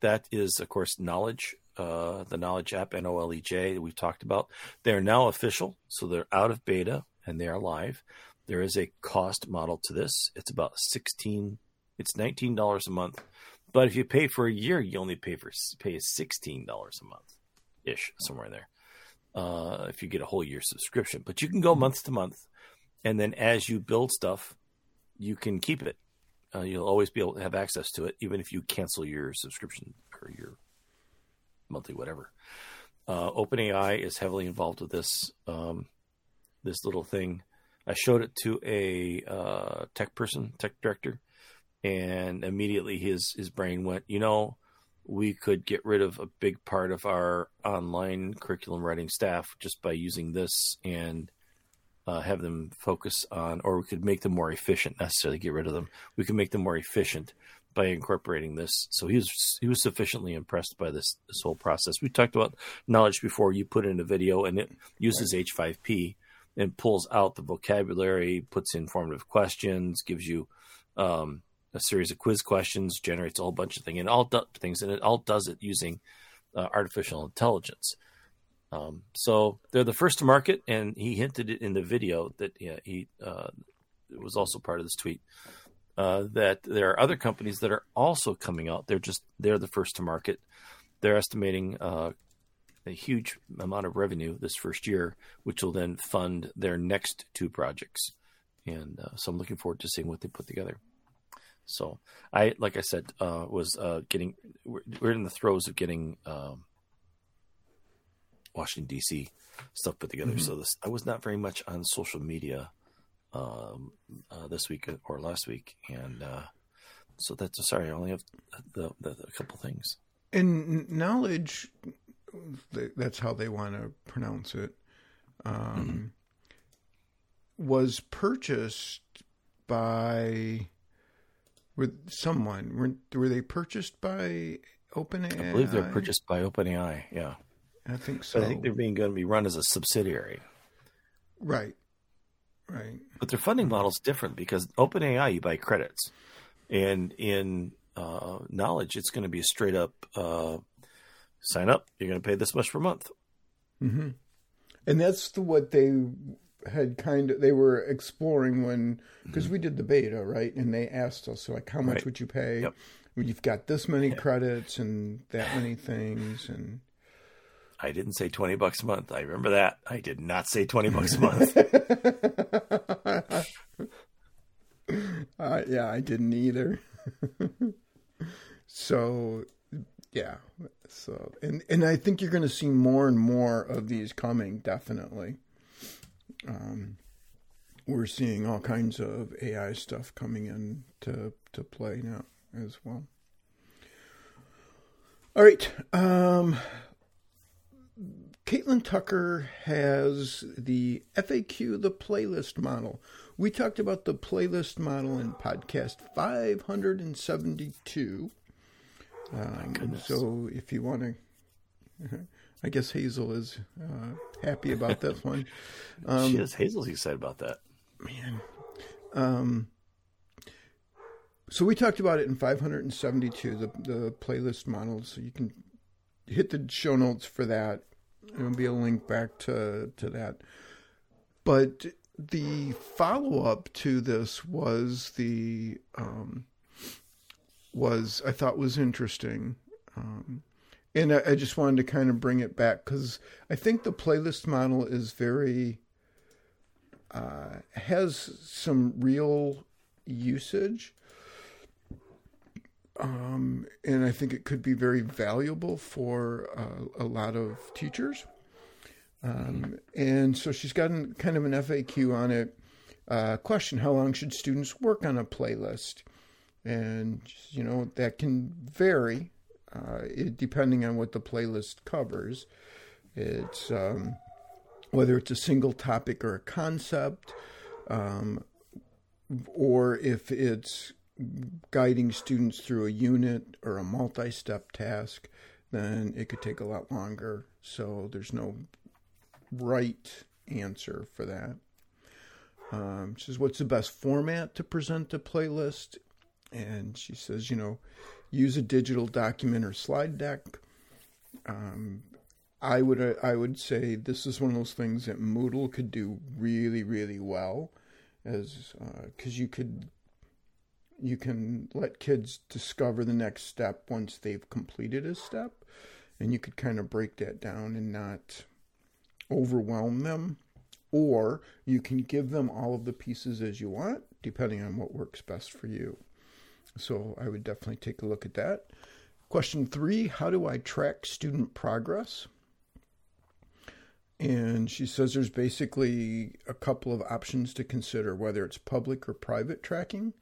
that is, of course, Nolej, uh, the Nolej app, N O L E J, that we've talked about. They are now official, so they're out of beta and they are live. There is a cost model to this. It's about 16 it's $19 a month. But if you pay for a year, you only pay for pay $16 a month ish somewhere in there. Uh, if you get a whole year subscription, but you can go month to month and then as you build stuff, you can keep it. Uh, you'll always be able to have access to it, even if you cancel your subscription or your monthly whatever. Uh, OpenAI is heavily involved with this um, this little thing I showed it to a uh, tech person, tech director, and immediately his his brain went, you know, we could get rid of a big part of our online curriculum writing staff just by using this and uh, have them focus on, or we could make them more efficient. Necessarily get rid of them. We could make them more efficient by incorporating this. So he was he was sufficiently impressed by this this whole process. We talked about Nolej before. You put in a video and it uses H5P and pulls out the vocabulary, puts informative questions, gives you um, a series of quiz questions, generates a whole bunch of things, and all do- things, and it all does it using uh, artificial intelligence. Um, so they're the first to market, and he hinted it in the video that yeah, he uh, it was also part of this tweet uh, that there are other companies that are also coming out. They're just they're the first to market. They're estimating uh, a huge amount of revenue this first year, which will then fund their next two projects. And uh, so I'm looking forward to seeing what they put together. So I, like I said, uh, was uh, getting we're, we're, in the throes of getting um, Washington D.C. stuff put together. Mm-hmm. So this I was not very much on social media um, uh, this week or last week, and uh, so that's sorry. I only have the, the, the, a couple things. And Nolej, that's how they want to pronounce it, um, mm-hmm. was purchased by with someone. Were were they purchased by OpenAI? I believe they're purchased by OpenAI. Yeah, I think so. But I think they're being going to be run as a subsidiary. Right. Right. But their funding model is different because OpenAI you buy credits, and in uh, Nolej it's going to be a straight up uh, sign up. You're going to pay this much per month. Mm-hmm. And that's the, what they had kind of they were exploring when because mm-hmm. we did the beta right, and they asked us like how much right. would you pay? Yep. You've got this many credits and that many things and I didn't say 20 bucks a month. I remember that. I did not say 20 bucks a month. uh, yeah, I didn't either. so, yeah. So, and and I think you're going to see more and more of these coming definitely. Um we're seeing all kinds of AI stuff coming in to to play now as well. All right. Um, Catlin Tucker has the FAQ, the playlist model. We talked about the playlist model in podcast 572. Um, so if you want to, I guess Hazel is uh, happy about this one. Um, she is. Hazel's excited about that. Man. Um, so we talked about it in 572, the, the playlist model. So you can hit the show notes for that There'll be a link back to to that. But the follow up to this was the um, was I thought was interesting, um, and I, I, just wanted to kind of bring it back because I think the playlist model is very uh, has some real usage um, and I think it could be very valuable for uh, a lot of teachers. Um, and so she's got kind of an FAQ on it. Uh, question How long should students work on a playlist? And, you know, that can vary uh, it, depending on what the playlist covers. It's um, whether it's a single topic or a concept, um, or if it's guiding students through a unit or a multi step task, then it could take a lot longer. So there's no right answer for that. Um, she says, What's the best format to present a playlist? And she says, You know, use a digital document or slide deck. Um, I would uh, I would say this is one of those things that Moodle could do really really well, as because uh, you could you can let kids discover the next step once they've completed a step and you could kind of break that down and not overwhelm them or you can give them all of the pieces as you want depending on what works best for you. So i would definitely take a look at that. Question three how do i track student progress? And she says there's basically a couple of options to consider, whether it's public or private tracking.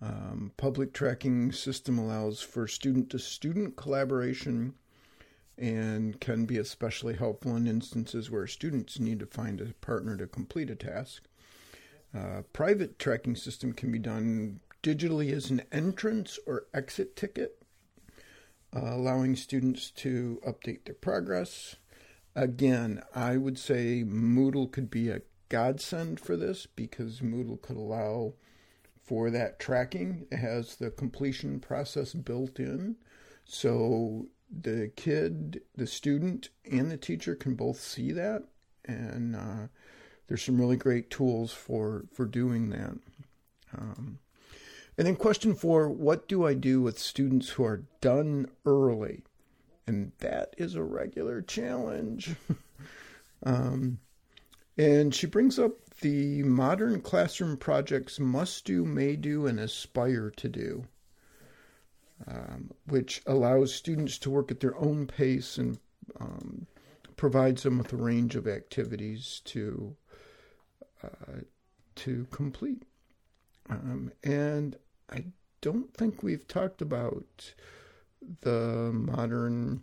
Um, public tracking system allows for student to student collaboration and can be especially helpful in instances where students need to find a partner to complete a task. Uh, private tracking system can be done digitally as an entrance or exit ticket, uh, allowing students to update their progress. Again, I would say Moodle could be a godsend for this because Moodle could allow for that tracking. It has the completion process built in. So the kid, the student, and the teacher can both see that. And uh, there's some really great tools for, for doing that. Um, and then question four, what do I do with students who are done early? And that is a regular challenge. um, and she brings up the modern classroom projects must do, may do, and aspire to do, um, which allows students to work at their own pace and um, provides them with a range of activities to uh, to complete. Um, and I don't think we've talked about the modern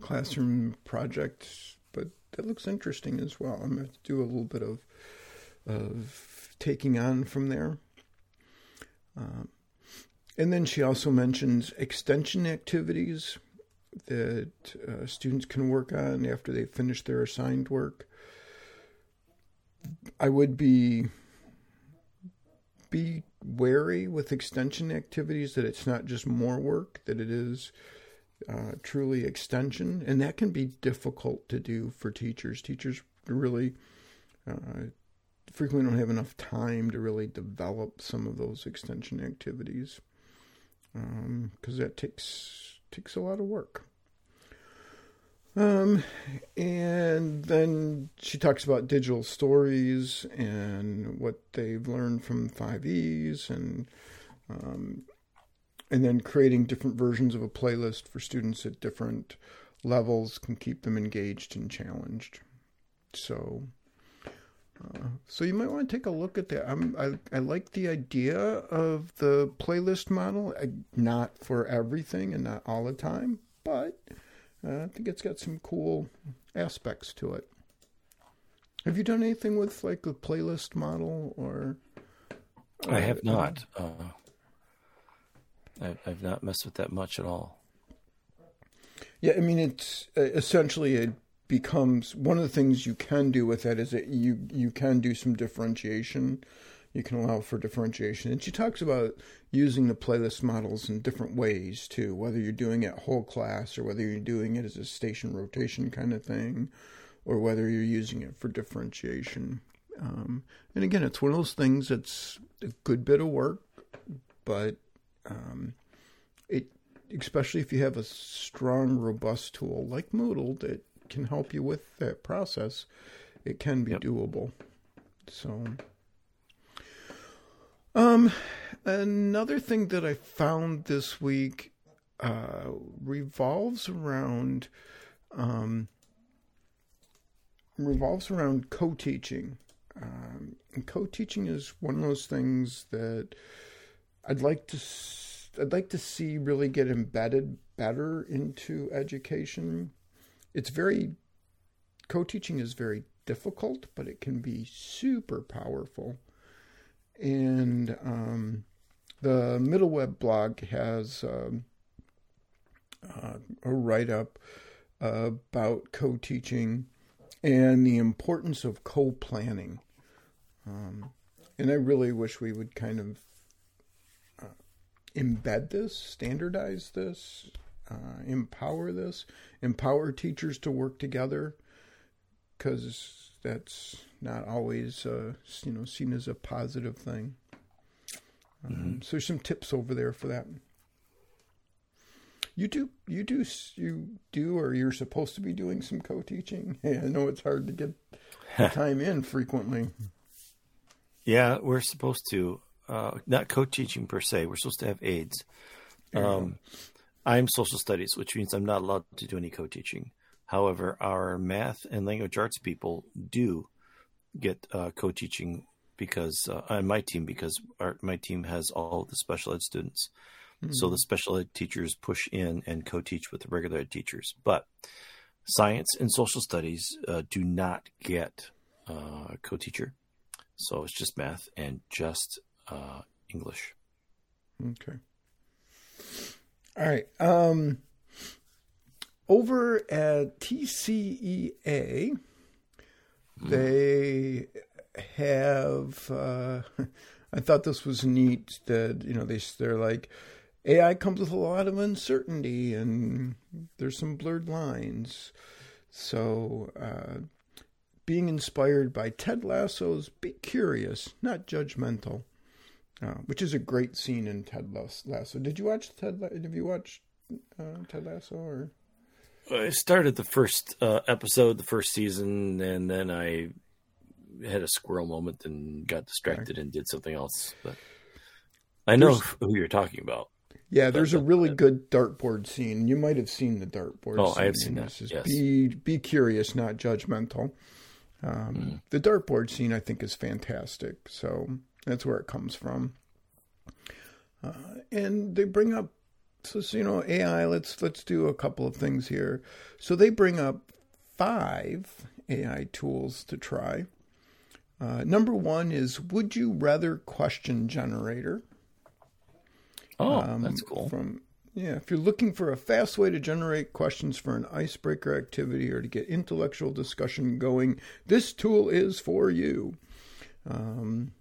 classroom project, but that looks interesting as well. I'm going to do a little bit of of taking on from there. Um, and then she also mentions extension activities that uh, students can work on after they finish their assigned work. I would be be wary with extension activities that it's not just more work, that it is uh, truly extension, and that can be difficult to do for teachers. Teachers really uh, frequently don't have enough time to really develop some of those extension activities because um, that takes takes a lot of work. Um, and then she talks about digital stories and what they've learned from 5Es and um, and then creating different versions of a playlist for students at different levels can keep them engaged and challenged. So, uh, so you might want to take a look at that. I'm, I I like the idea of the playlist model, I, not for everything and not all the time, but uh, I think it's got some cool aspects to it. Have you done anything with like the playlist model or? or I have not. Uh, I, I've not messed with that much at all. Yeah, I mean, it's uh, essentially it becomes one of the things you can do with that is that you you can do some differentiation you can allow for differentiation. And she talks about using the playlist models in different ways too, whether you're doing it whole class or whether you're doing it as a station rotation kind of thing, or whether you're using it for differentiation. Um, and again, it's one of those things that's a good bit of work, but um, it, especially if you have a strong, robust tool like Moodle that can help you with that process, it can be yep. doable. So. Um, another thing that I found this week uh, revolves around um, revolves around co-teaching. Um, and co-teaching is one of those things that I'd like to I'd like to see really get embedded better into education. It's very co-teaching is very difficult, but it can be super powerful. And um, the Middle Web blog has um, uh, a write up about co teaching and the importance of co planning. Um, and I really wish we would kind of embed this, standardize this, uh, empower this, empower teachers to work together, because that's not always uh, you know seen as a positive thing. Um, mm-hmm. So there's some tips over there for that. You do, you do, you do, or you're supposed to be doing some co-teaching. I know it's hard to get time in frequently. Yeah, we're supposed to. Uh, not co-teaching per se. We're supposed to have aides. Um, I'm social studies, which means I'm not allowed to do any co-teaching. However, our math and language arts people do get uh, co-teaching because uh, on my team because our, my team has all the special ed students. Mm-hmm. So the special ed teachers push in and co-teach with the regular ed teachers. But science and social studies uh, do not get uh, a co-teacher. So it's just math and just uh, English. Okay. All right. Um, over at TCEA, they have. Uh, I thought this was neat that you know they they're like AI comes with a lot of uncertainty and there's some blurred lines. So, uh, being inspired by Ted Lasso's "Be Curious, Not Judgmental," uh, which is a great scene in Ted Lasso. Did you watch Ted? Have you watched uh, Ted Lasso or? I started the first uh, episode, the first season, and then I had a squirrel moment and got distracted and did something else. But I know there's, who you're talking about. Yeah, there's a really good dartboard scene. You might have seen the dartboard. Oh, scene. I have seen that. Yes. Be be curious, not judgmental. Um, mm. The dartboard scene, I think, is fantastic. So that's where it comes from. Uh, and they bring up so, so, you know AI. Let's let's do a couple of things here. So they bring up five AI tools to try. Uh, number one is Would You Rather question generator. Oh, um, that's cool. From yeah, if you're looking for a fast way to generate questions for an icebreaker activity or to get intellectual discussion going, this tool is for you. Um,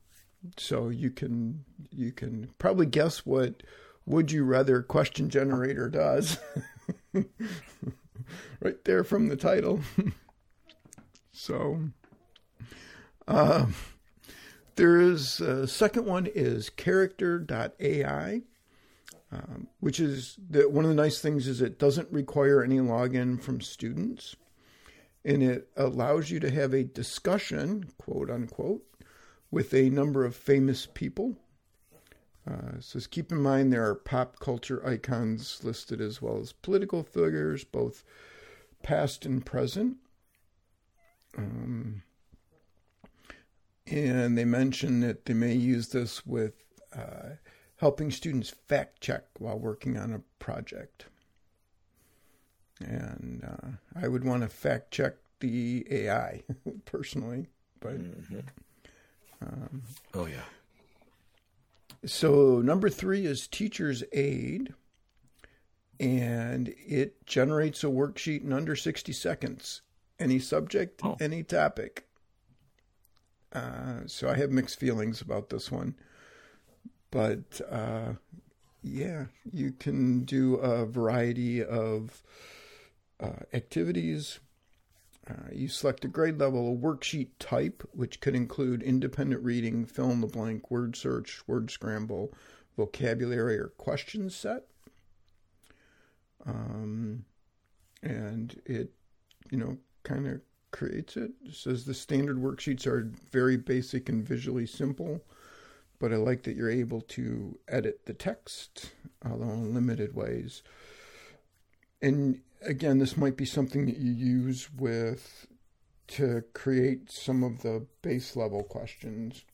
so you can you can probably guess what would you rather question generator does. right there from the title. so, uh, there is a uh, second one is character.ai, um, which is the, one of the nice things is it doesn't require any login from students, and it allows you to have a discussion, quote unquote, with a number of famous people uh, says keep in mind there are pop culture icons listed as well as political figures, both past and present. Um, and they mention that they may use this with uh, helping students fact check while working on a project. And uh, I would want to fact check the AI personally, but. Mm-hmm. Um, oh yeah. So, number three is Teacher's Aid, and it generates a worksheet in under 60 seconds. Any subject, oh. any topic. Uh, so, I have mixed feelings about this one. But uh, yeah, you can do a variety of uh, activities uh, you select a grade level, a worksheet type, which could include independent reading, fill in the blank, word search, word scramble, vocabulary, or question set. Um, and it, you know, kind of creates it. It says the standard worksheets are very basic and visually simple, but I like that you're able to edit the text, although in limited ways. And again, this might be something that you use with to create some of the base level questions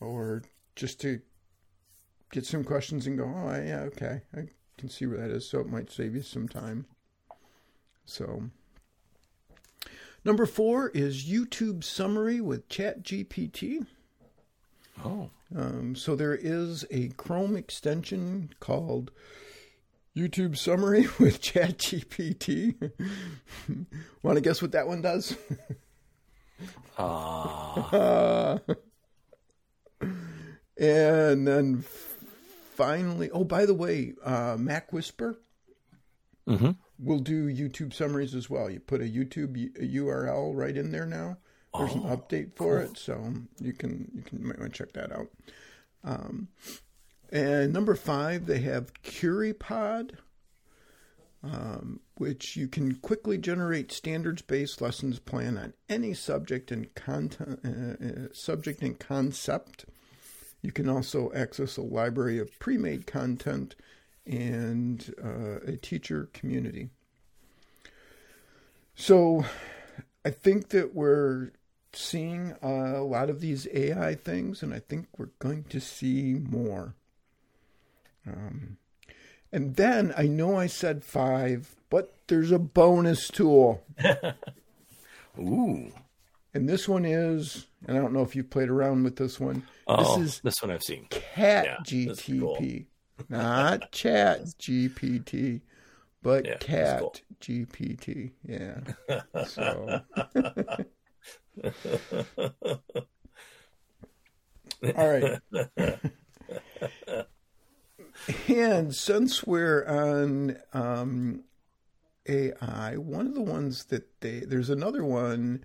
or just to get some questions and go, oh, yeah, okay, I can see where that is. So it might save you some time. So, number four is YouTube summary with ChatGPT. Oh. Um, so there is a Chrome extension called YouTube summary with ChatGPT. Want to guess what that one does? Ah. uh, and then finally, oh, by the way, uh, Mac Whisper mm-hmm. will do YouTube summaries as well. You put a YouTube URL right in there now. There's oh, an update for cool. it, so you can you can might want to check that out. Um, and number five, they have CuriPod, um, which you can quickly generate standards-based lessons plan on any subject and content, uh, uh, subject and concept. You can also access a library of pre-made content and uh, a teacher community. So I think that we're seeing a lot of these AI things, and I think we're going to see more. Um, and then I know I said five, but there's a bonus tool. Ooh. And this one is, and I don't know if you've played around with this one. Oh, this is this one I've seen. Cat Yeah, GTP, cool. not Chat GPT, but Yeah, Cat cool. GPT. Yeah. So. All right. And since we're on um, AI, one of the ones that they there's another one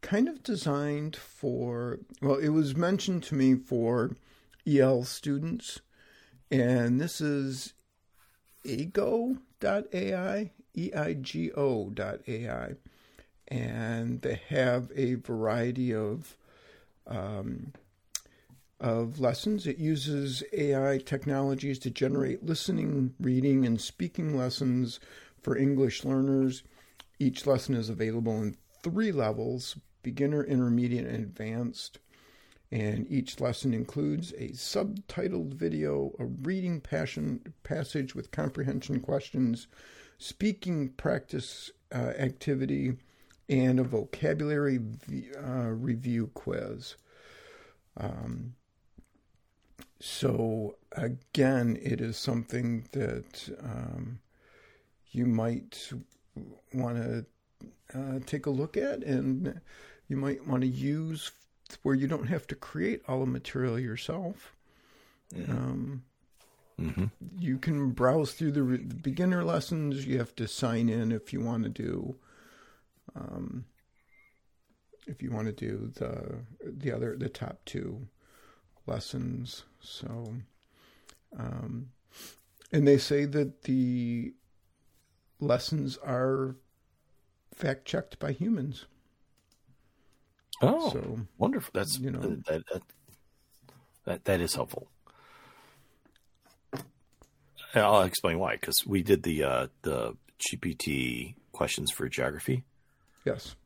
kind of designed for well, it was mentioned to me for EL students, and this is eigo.ai, E I G O.ai, and they have a variety of um, of lessons. It uses AI technologies to generate listening, reading, and speaking lessons for English learners. Each lesson is available in three levels beginner, intermediate, and advanced. And each lesson includes a subtitled video, a reading passion, passage with comprehension questions, speaking practice uh, activity, and a vocabulary v- uh, review quiz. Um, so again, it is something that um, you might want to uh, take a look at, and you might want to use where you don't have to create all the material yourself. Um, Mm-hmm. you can browse through the, re- the beginner lessons. You have to sign in if you want to do, um, if you want to do the the other the top two lessons. So, um, and they say that the lessons are fact checked by humans. Oh, So wonderful. That's you know. that, that that that is helpful. And I'll explain why. Because we did the uh, the GPT questions for geography, yes,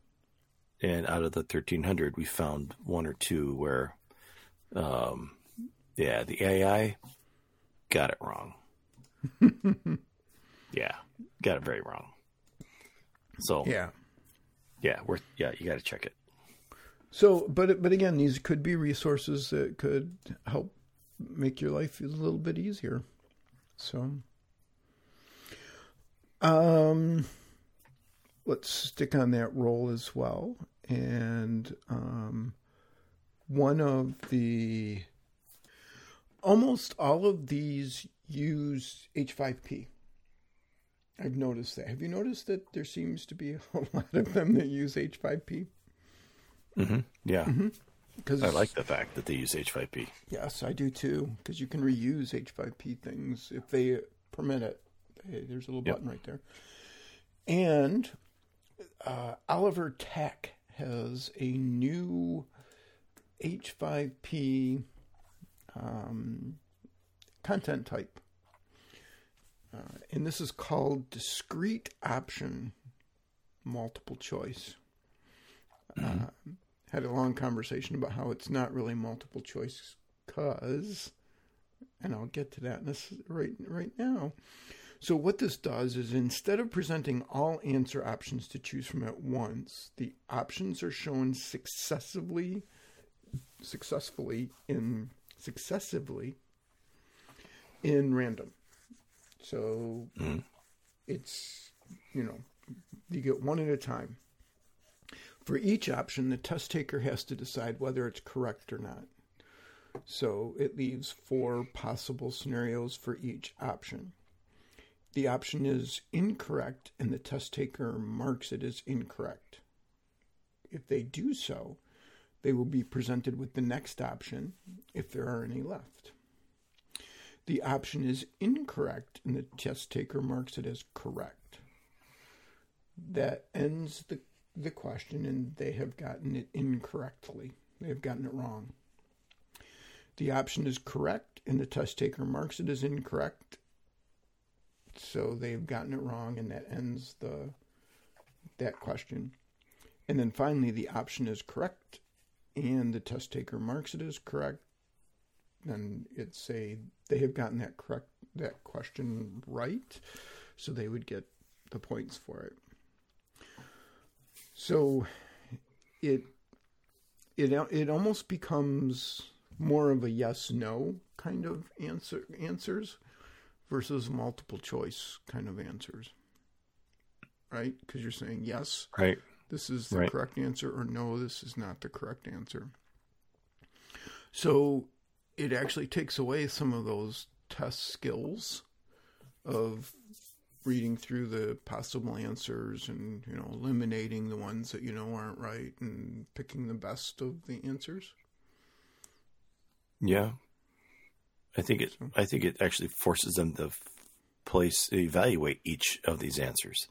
and out of the thirteen hundred, we found one or two where, um, yeah, the AI got it wrong. yeah, got it very wrong. So yeah, yeah. we're yeah, you got to check it. So, but but again, these could be resources that could help make your life a little bit easier. So, um, let's stick on that role as well. And um, one of the almost all of these use H5P. I've noticed that. Have you noticed that there seems to be a lot of them that use H5P? Mm-hmm. Yeah, Because I like the fact that they use H5P. Yes, I do too. Because you can reuse H5P things if they permit it. Hey, there's a little Yep. button right there. And uh, Oliver Tacke has a new H5P um, content type. Uh, and this is called discrete option multiple choice. Uh, had a long conversation about how it's not really multiple choice because, and I'll get to that in this right right now. So what this does is instead of presenting all answer options to choose from at once, the options are shown successively successfully in successively in random. So mm-hmm. it's you know you get one at a time. For each option, the test taker has to decide whether it's correct or not. So it leaves four possible scenarios for each option. The option is incorrect, and the test taker marks it as incorrect. If they do so, they will be presented with the next option if there are any left. The option is incorrect, and the test taker marks it as correct. That ends the, the question, and they have gotten it incorrectly. They have gotten it wrong. The option is correct, and the test taker marks it as incorrect. So they've gotten it wrong, and that ends the that question. And then finally, the option is correct, and the test taker marks it as correct. Then it say they have gotten that correct that question right, so they would get the points for it. So it it it almost becomes more of a yes no kind of answer answers versus multiple choice kind of answers. Right? Because you're saying yes. Right. This is the Right. correct answer, or no, this is not the correct answer. So it actually takes away some of those test skills of reading through the possible answers and you know eliminating the ones that you know aren't right and picking the best of the answers. Yeah. I think it. I think it actually forces them to place evaluate each of these answers,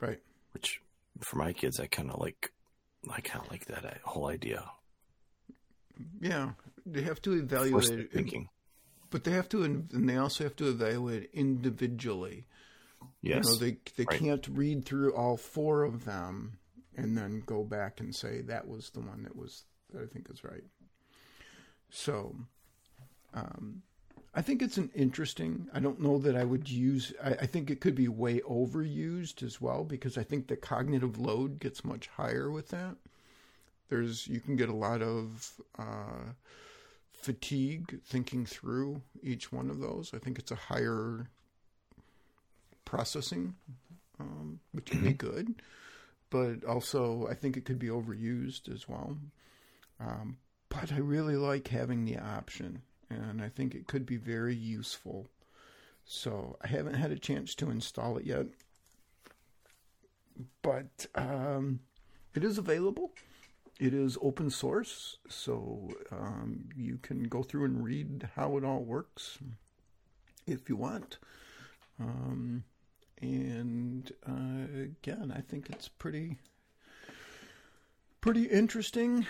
Right. which for my kids, I kind of like. I kind of like that whole idea. Yeah, they have to evaluate it, thinking. but they have to, and they also have to evaluate individually. Yes. You know, they they Right. can't read through all four of them and then go back and say that was the one that was that I think is right. So, um, I think it's an interesting. I don't know that I would use. I, I think it could be way overused as well because I think the cognitive load gets much higher with that. There's you can get a lot of uh, fatigue thinking through each one of those. I think it's a higher processing, um, which can be good, but also I think it could be overused as well. Um, but I really like having the option, and I think it could be very useful. So I haven't had a chance to install it yet, but um, it is available. It is open source, so um, you can go through and read how it all works if you want. Um, and uh, again, I think it's pretty pretty interesting,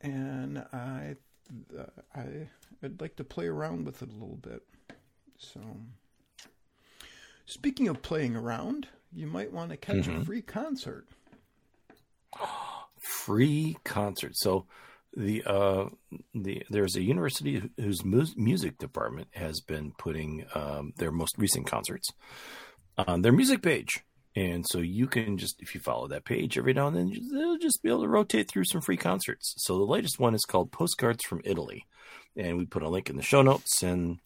and I I I'd like to play around with it a little bit. So, speaking of playing around, you might want to catch a free concert. free concert. So the uh, the there's a university whose mu- music department has been putting um, their most recent concerts on their music page, and so you can just if you follow that page every now and then, they'll just be able to rotate through some free concerts. So the latest one is called Postcards from Italy, and we put a link in the show notes, and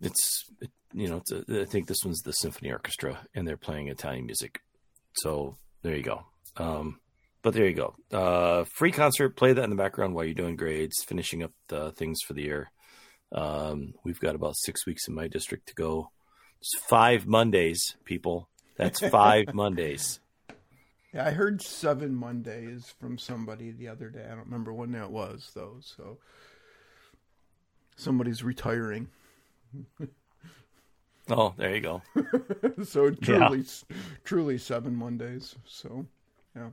it's it, you know it's a, I think this one's the symphony orchestra, and they're playing Italian music. So there you go. Um, but there you go. Uh, free concert. Play that in the background while you're doing grades, finishing up the things for the year. Um, we've got about six weeks in my district to go. It's five Mondays, people. That's five Mondays. Yeah, I heard seven Mondays from somebody the other day. I don't remember when that was though. So somebody's retiring. Oh, there you go. so truly, truly seven Mondays. So, yeah.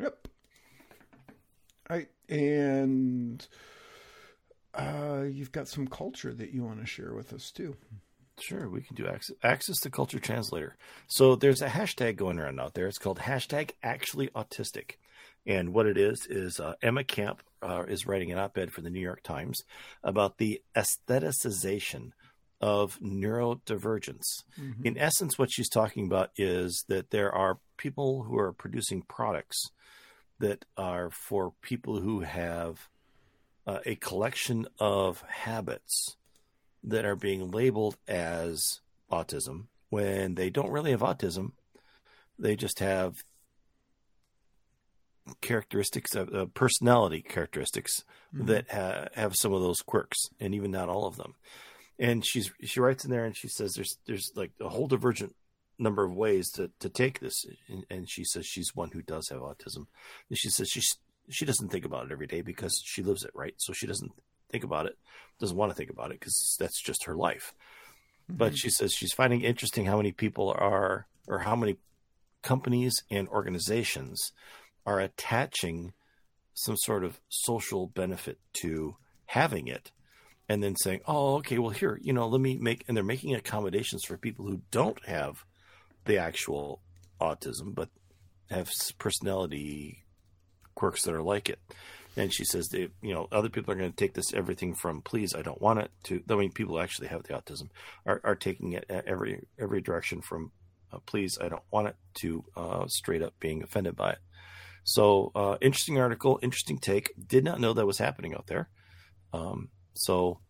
Yep. I and uh, you've got some culture that you want to share with us too. Sure, we can do access, access to culture translator. So there's a hashtag going around out there. It's called hashtag actually autistic. And what it is is uh, Emma Camp uh, is writing an op-ed for the New York Times about the aestheticization of neurodivergence. In essence, what she's talking about is that there are people who are producing products that are for people who have uh, a collection of habits that are being labeled as autism when they don't really have autism. They just have characteristics of uh, personality characteristics that ha- have some of those quirks, and even not all of them. And she's she writes in there, and she says there's there's like a whole divergent number of ways to to take this, and, and she says she's one who does have autism. And she says she's she doesn't think about it every day because she lives it, right? So she doesn't think about it, doesn't want to think about it because that's just her life. Mm-hmm. But she says she's finding interesting how many people are, or how many companies and organizations are attaching some sort of social benefit to having it and then saying, oh, okay, well, here, you know, let me make, and they're making accommodations for people who don't have the actual autism, but have personality quirks that are like it. And she says, they, you know, other people are going to take this everything from "please, I don't want it" to. I mean, people actually have the autism are, are taking it every every direction from uh, "please, I don't want it" to uh, straight up being offended by it. So, uh, interesting article, interesting take. Did not know that was happening out there. Um, so,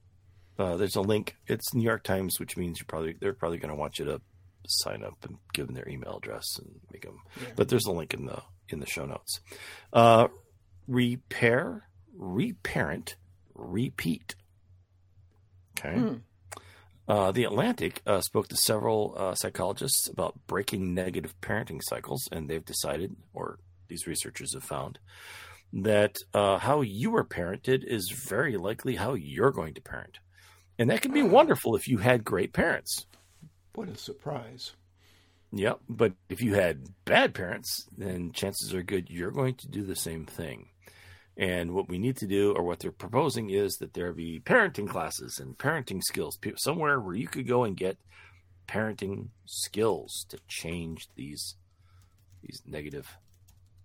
uh, there's a link. It's New York Times, which means you probably they're probably going to want you to sign up and give them their email address and make them. Yeah. But there's a link in the in the show notes. Repair, reparent, repeat. Okay. Hmm. Uh, the Atlantic uh, spoke to several uh, psychologists about breaking negative parenting cycles, and they've decided, or these researchers have found, that uh, how you were parented is very likely how you're going to parent. And that can be wonderful if you had great parents. What a surprise. Yep. But if you had bad parents, then chances are good you're going to do the same thing. And what we need to do, or what they're proposing, is that there be parenting classes and parenting skills somewhere where you could go and get parenting skills to change these these negative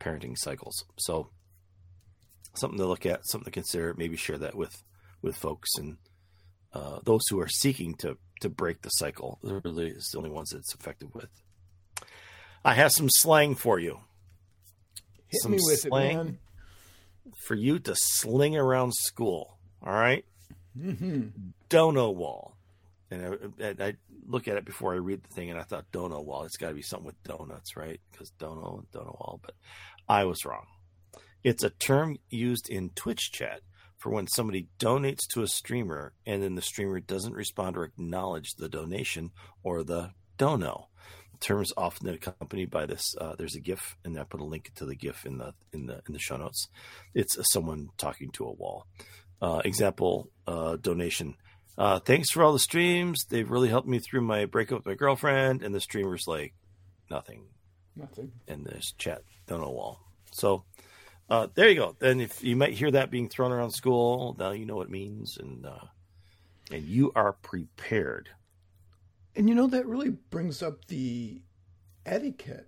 parenting cycles. So something to look at, something to consider. Maybe share that with with folks and uh, those who are seeking to to break the cycle. They're really the only ones that's effective with. I have some slang for you. Hit some me with slang it, man. For you to sling around school. All right? mm-hmm. Dono wall. And I, I, look at it before I read the thing, and I thought dono wall. It's got to be something with donuts, right? Because dono and dono wall. But I was wrong. It's a term used in Twitch chat for when somebody donates to a streamer and then the streamer doesn't respond or acknowledge the donation or the dono. The term is often accompanied by this. Uh, there's a GIF, and I put a link to the GIF in the in the in the show notes. It's someone talking to a wall. Uh, example uh, donation. Uh, thanks for all the streams. They've really helped me through my breakup with my girlfriend. And the streamer's like, nothing. Nothing. And this chat dono wall. So uh, there you go. Then if you might hear that being thrown around school, now you know what it means, and uh, and you are prepared. And you know that really brings up the etiquette.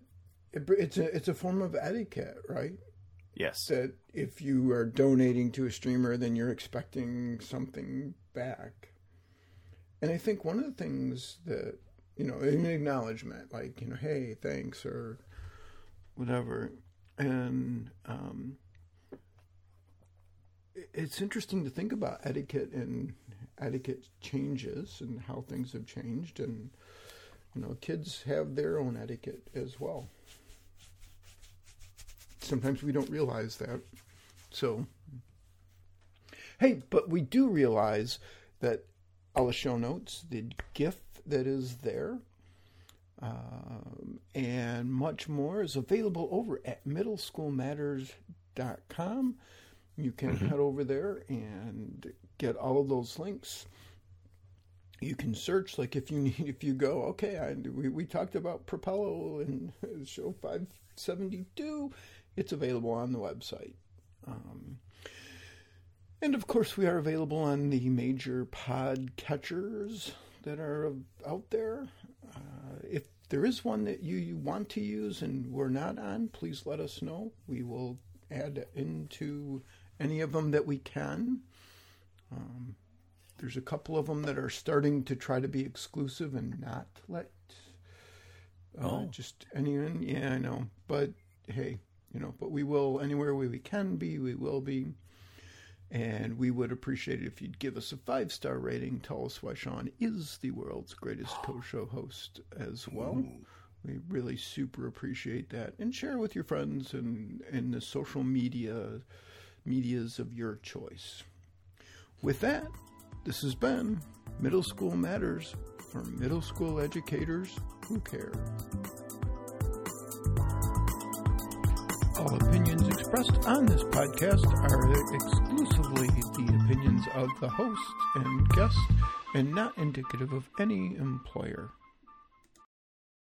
It, it's a it's a form of etiquette, right? Yes. That if you are donating to a streamer, then you're expecting something back. And I think one of the things that you know, an acknowledgement, like you know, hey, thanks or whatever and um, it's interesting to think about etiquette and etiquette changes and how things have changed and you know kids have their own etiquette as well sometimes we don't realize that so hey but we do realize that all the show notes the gif that is there um, and much more is available over at middleschoolmatters.com. You can mm-hmm. head over there and get all of those links. You can search, like if you need, if you go, okay, I, we, we talked about Propello in show 572, it's available on the website. Um, and of course, we are available on the major pod catchers that are out there. Uh, if there is one that you, you want to use and we're not on, please let us know. We will add into any of them that we can. Um, there's a couple of them that are starting to try to be exclusive and not let uh, oh. just anyone. Yeah, I know, but hey, you know, but we will anywhere where we can be, we will be. And we would appreciate it if you'd give us a five star rating. Tell us why Shawn is the world's greatest co show host as well. Ooh. We really super appreciate that. And share with your friends and, and the social media medias of your choice. With that, this has been Middle School Matters for middle school educators who care. All opinions expressed on this podcast are exclusively the opinions of the host and guest and not indicative of any employer.